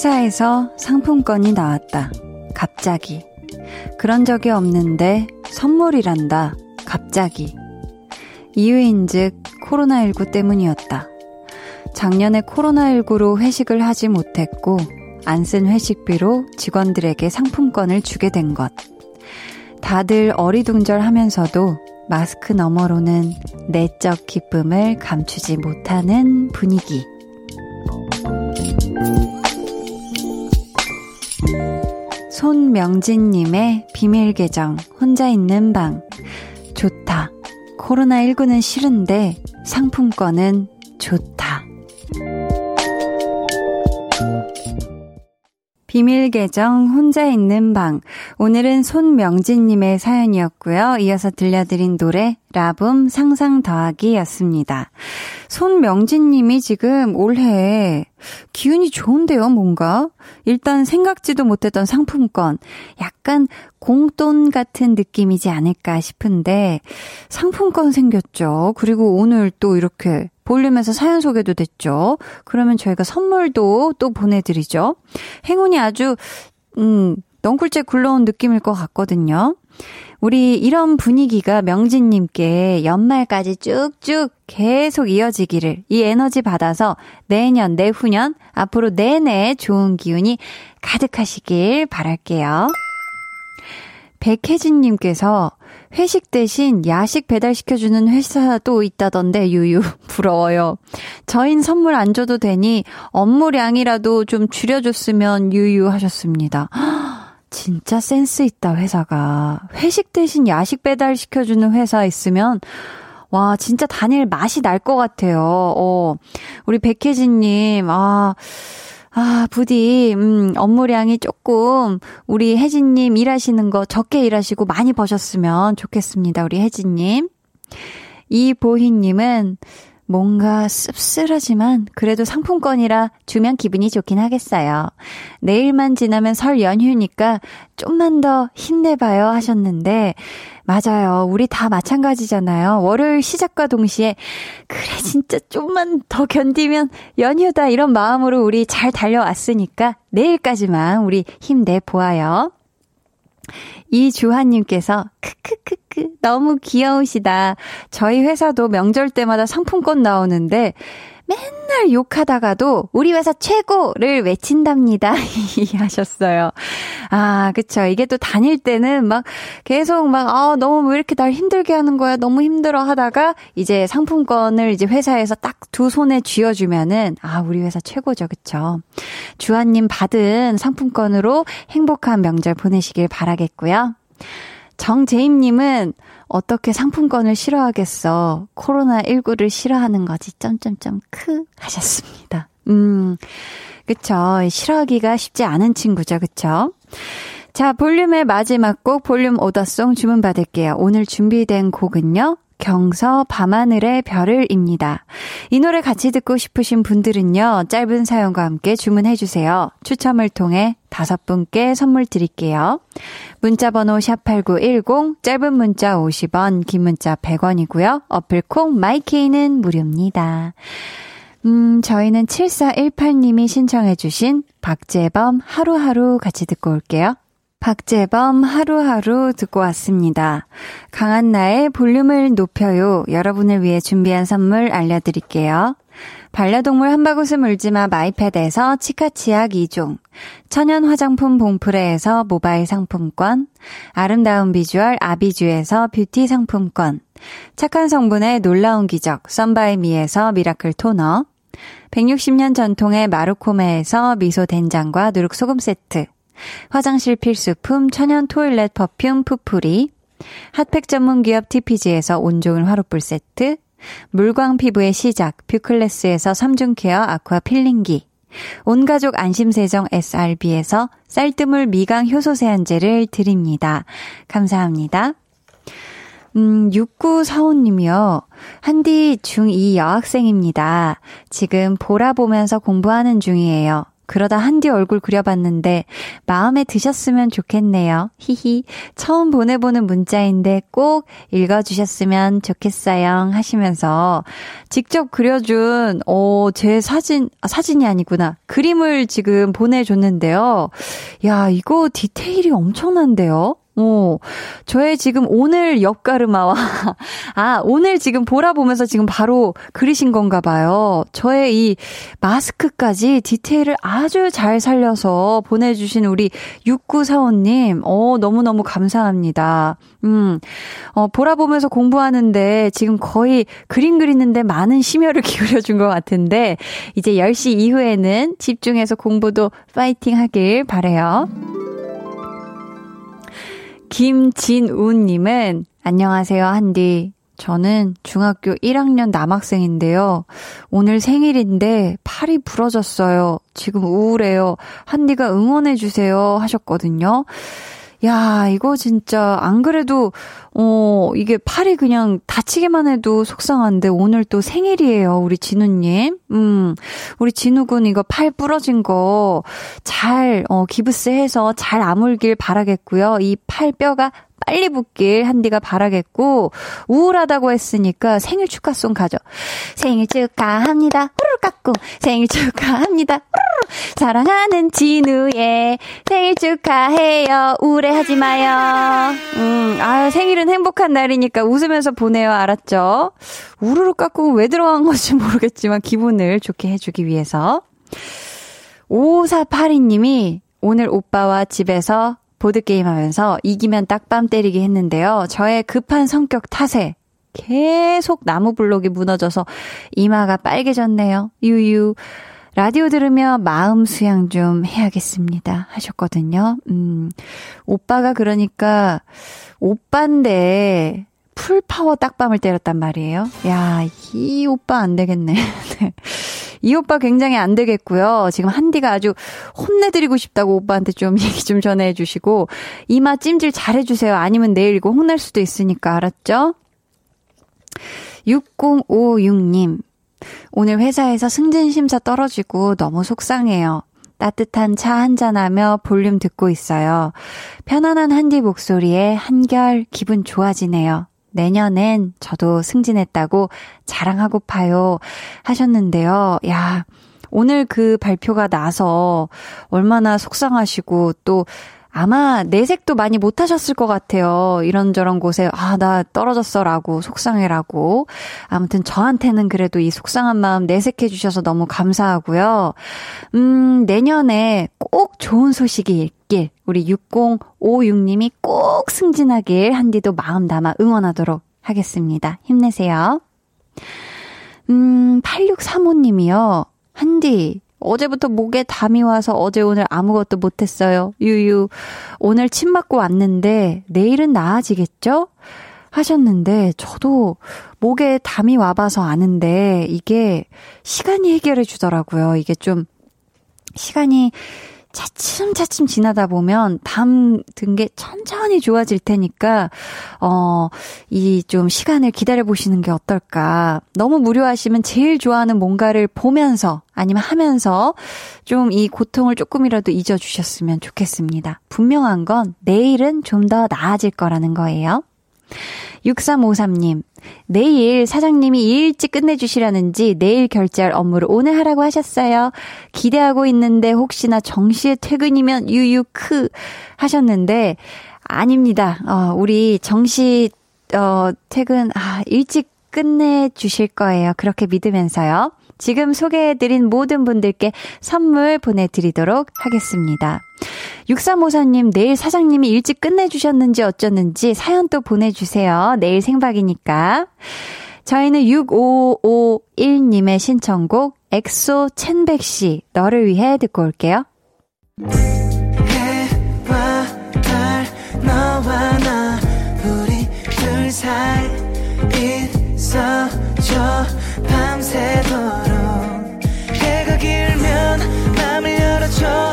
회사에서 상품권이 나왔다. 갑자기. 그런 적이 없는데 선물이란다. 갑자기. 이유인 즉 코로나19 때문이었다. 작년에 코로나19로 회식을 하지 못했고 안 쓴 회식비로 직원들에게 상품권을 주게 된 것. 다들 어리둥절 하면서도 마스크 너머로는 내적 기쁨을 감추지 못하는 분위기. 손명진님의 비밀 계정, 혼자 있는 방. 좋다. 코로나19는 싫은데 상품권은 좋다. 비밀 계정 혼자 있는 방. 오늘은 손명진님의 사연이었고요. 이어서 들려드린 노래 라붐 상상 더하기였습니다. 손명진님이 지금 올해 기운이 좋은데요, 뭔가? 일단 생각지도 못했던 상품권, 약간 공돈 같은 느낌이지 않을까 싶은데, 상품권 생겼죠. 그리고 오늘 또 이렇게 볼륨에서 사연 소개도 됐죠. 그러면 저희가 선물도 또 보내드리죠. 행운이 아주, 음, 넝쿨째 굴러온 느낌일 것 같거든요. 우리 이런 분위기가 명진님께 연말까지 쭉쭉 계속 이어지기를 이 에너지 받아서 내년, 내후년, 앞으로 내내 좋은 기운이 가득하시길 바랄게요. 백혜진님께서 회식 대신 야식 배달시켜주는 회사도 있다던데 유유 *laughs* 부러워요. 저인 선물 안 줘도 되니 업무량이라도 좀 줄여줬으면 유유 하셨습니다. 진짜 센스 있다, 회사가. 회식 대신 야식 배달 시켜주는 회사 있으면, 와, 진짜 다닐 맛이 날 것 같아요. 어, 우리 백혜진님, 아, 아, 부디, 음, 업무량이 조금, 우리 혜진님 일하시는 거 적게 일하시고 많이 버셨으면 좋겠습니다, 우리 혜진님. 이보희님은, 뭔가 씁쓸하지만 그래도 상품권이라 주면 기분이 좋긴 하겠어요. 내일만 지나면 설 연휴니까 좀만 더 힘내봐요 하셨는데, 맞아요. 우리 다 마찬가지잖아요. 월요일 시작과 동시에, 그래, 진짜 좀만 더 견디면 연휴다. 이런 마음으로 우리 잘 달려왔으니까 내일까지만 우리 힘내보아요. 이주환님께서 크크크크 너무 귀여우시다. 저희 회사도 명절 때마다 상품권 나오는데 맨날 욕하다가도 우리 회사 최고를 외친답니다. *laughs* 하셨어요. 아, 그쵸. 이게 또 다닐 때는 막 계속 막, 아, 너무 왜 이렇게 날 힘들게 하는 거야. 너무 힘들어 하다가 이제 상품권을 이제 회사에서 딱 두 손에 쥐어주면은, 아, 우리 회사 최고죠. 그쵸. 주한님 받은 상품권으로 행복한 명절 보내시길 바라겠고요. 정재임님은 어떻게 상품권을 싫어하겠어. 코로나19를 싫어하는 거지. 점점점 크 하셨습니다. 음, 그쵸. 싫어하기가 쉽지 않은 친구죠. 그쵸? 자, 볼륨의 마지막 곡 볼륨 오더송 주문 받을게요. 오늘 준비된 곡은요. 경서 밤하늘의 별을입니다. 이 노래 같이 듣고 싶으신 분들은요, 짧은 사연과 함께 주문해주세요. 추첨을 통해 다섯 분께 선물 드릴게요. 문자번호 샵8910, 짧은 문자 50원, 긴 문자 100원이고요. 어플콩 마이케이는 무료입니다. 음, 저희는 7418님이 신청해주신 박재범 하루하루 같이 듣고 올게요. 박재범 하루하루 듣고 왔습니다. 강한나의 볼륨을 높여요. 여러분을 위해 준비한 선물 알려드릴게요. 반려동물 한바구스 물지마 마이패드에서 치카치약 2종, 천연 화장품 봉프레에서 모바일 상품권, 아름다운 비주얼 아비주에서 뷰티 상품권, 착한 성분의 놀라운 기적 썬바이미에서 miracle toner, 160년 전통의 마루코메에서 미소 된장과 누룩소금 세트, 화장실 필수품 천연 toilet perfume 푸푸리, 핫팩 전문 기업 TPG에서 온종일 화롯불 세트, 물광 피부의 시작 뷰클래스에서 3중 케어 아쿠아 필링기, 온가족 안심세정 SRB에서 쌀뜨물 미강 효소 세안제를 드립니다. 감사합니다. 음, 6945님이요. 한디 중2 여학생입니다. 지금 보라 보면서 공부하는 중이에요. 그러다 한디 얼굴 그려봤는데 마음에 드셨으면 좋겠네요. 히히. 처음 보내보는 문자인데 꼭 읽어주셨으면 좋겠어요. 하시면서 직접 그려준, 어, 제 사진, 아, 사진이 아니구나. 그림을 지금 보내줬는데요. 야, 이거 디테일이 엄청난데요? 어, 저의 지금 오늘 옆가르마와, *laughs* 아, 오늘 지금 보라 보면서 지금 바로 그리신 건가 봐요. 저의 이 마스크까지 디테일을 아주 잘 살려서 보내주신 우리 6945님, 어, 너무너무 감사합니다. 음, 어, 보라 보면서 공부하는데 지금 거의 그림 그리는데 많은 심혈을 *laughs* 기울여준 것 같은데, 이제 10시 이후에는 집중해서 공부도 파이팅 하길 바래요. 김진우님은 안녕하세요, 한디. 저는 중학교 1학년 남학생인데요. 오늘 생일인데 팔이 부러졌어요. 지금 우울해요. 한디가 응원해주세요. 하셨거든요. 야, 이거 진짜, 안 그래도, 어, 이게 팔이 그냥 다치기만 해도 속상한데, 오늘 또 생일이에요, 우리 진우 님. 음, 우리 진우 군 이거 팔 부러진 거 잘, 어, 기부스 해서 잘 아물길 바라겠고요. 이 팔뼈가 빨리 붙길 한디가 바라겠고 우울하다고 했으니까 생일 축하송 가죠. 생일 축하합니다. 뿌르르 깎고 생일 축하합니다. 뿌르르. 사랑하는 진우의 생일 축하해요. 우울해하지 마요. 음, 아 생일은 행복한 날이니까 웃으면서 보내요. 알았죠? 우르르 깎고 왜 들어간 건지 모르겠지만 기분을 좋게 해주기 위해서 5482님이 오늘 오빠와 집에서 보드게임 하면서 이기면 딱밤 때리기 했는데요. 저의 급한 성격 탓에 계속 나무 블록이 무너져서 이마가 빨개졌네요. 유유. 라디오 들으며 마음 수양 좀 해야겠습니다. 하셨거든요. 음, 오빠가 그러니까, 오빠인데, full power 딱밤을 때렸단 말이에요. 야, 이 오빠 안 되겠네. *laughs* 네. 이 오빠 굉장히 안 되겠고요. 지금 한디가 아주 혼내드리고 싶다고 오빠한테 좀 *laughs* 얘기 좀 전해 주시고, 이마 찜질 잘 해주세요. 아니면 내일 이거 혼날 수도 있으니까, 알았죠? 6056님. 오늘 회사에서 승진 심사 떨어지고 너무 속상해요. 따뜻한 차 한잔하며 볼륨 듣고 있어요. 편안한 한디 목소리에 한결 기분 좋아지네요. 내년엔 저도 승진했다고 자랑하고파요 하셨는데요. 야, 오늘 그 발표가 나서 얼마나 속상하시고 또 아마 내색도 많이 못 하셨을 것 같아요. 이런저런 곳에, 아, 나 떨어졌어 라고, 속상해라고. 아무튼 저한테는 그래도 이 속상한 마음 내색해 주셔서 너무 감사하고요. 음, 내년에 꼭 좋은 소식이 있길, 우리 6056님이 꼭 승진하길 한디도 마음 담아 응원하도록 하겠습니다. 힘내세요. 음, 8635님이요. 한디, 어제부터 목에 담이 와서 어제 오늘 아무것도 못했어요. 유유. 오늘 침 맞고 왔는데 내일은 나아지겠죠? 하셨는데 저도 목에 담이 와봐서 아는데 이게 시간이 해결해 주더라고요. 이게 좀 시간이 차츰차츰 지나다 보면 담 든 게 천천히 좋아질 테니까, 어, 이 좀 시간을 기다려 보시는 게 어떨까. 너무 무료하시면 제일 좋아하는 뭔가를 보면서 아니면 하면서 좀 이 고통을 조금이라도 잊어주셨으면 좋겠습니다. 분명한 건 내일은 좀 더 나아질 거라는 거예요. 6353님, 내일 사장님이 일찍 끝내주시라는지 내일 결제할 업무를 오늘 하라고 하셨어요. 기대하고 있는데 혹시나 정시에 퇴근이면 유유크 하셨는데, 아닙니다. 어, 우리 정시, 어, 퇴근, 아, 일찍 끝내주실 거예요. 그렇게 믿으면서요. 지금 소개해드린 모든 분들께 선물 보내드리도록 하겠습니다. 6354님, 내일 사장님이 일찍 끝내주셨는지 어쩌는지 사연 또 보내주세요. 내일 생방이니까. 저희는 6551님의 신청곡, 엑소 첸백시, 너를 위해 듣고 올게요. 해와 달, 너와 나, 우리 둘 사이 있어줘, 밤새도록. 해가 길면 맘을 열어줘,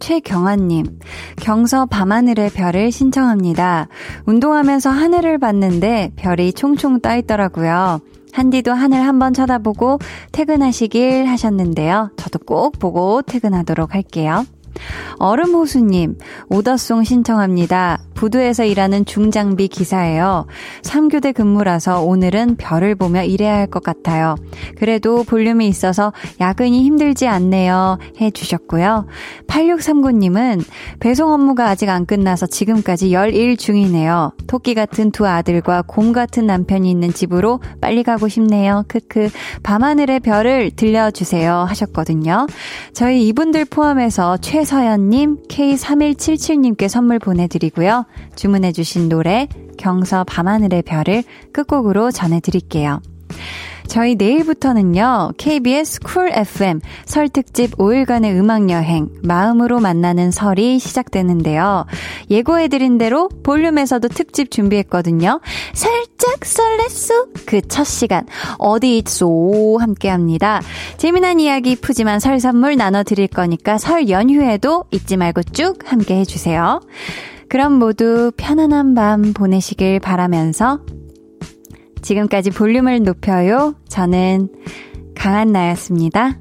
최경환님, 경서 밤하늘의 별을 신청합니다. 운동하면서 하늘을 봤는데 별이 총총 떠 있더라고요. 한디도 하늘 한번 쳐다보고 퇴근하시길 하셨는데요. 저도 꼭 보고 퇴근하도록 할게요. 얼음호수님, 오더송 신청합니다. 부두에서 일하는 중장비 기사예요. 3교대 근무라서 오늘은 별을 보며 일해야 할 것 같아요. 그래도 볼륨이 있어서 야근이 힘들지 않네요. 해 주셨고요. 8639님은 배송 업무가 아직 안 끝나서 지금까지 열일 중이네요. 토끼 같은 두 아들과 곰 같은 남편이 있는 집으로 빨리 가고 싶네요. 크크. 밤하늘의 별을 들려주세요. 하셨거든요. 저희 이분들 포함해서 최서연님, K3177님께 선물 보내드리고요. 주문해주신 노래 경서 밤하늘의 별을 끝곡으로 전해드릴게요. 저희 내일부터는요, KBS 쿨 FM 설 특집 5일간의 음악여행, 마음으로 만나는 설이 시작되는데요. 예고해드린 대로 볼륨에서도 특집 준비했거든요. 살짝 설렜소? 그 첫 시간, 어디 있소? 함께 합니다. 재미난 이야기 푸짐한 설 선물 나눠드릴 거니까 설 연휴에도 잊지 말고 쭉 함께 해주세요. 그럼 모두 편안한 밤 보내시길 바라면서 지금까지 볼륨을 높여요. 저는 강한나였습니다.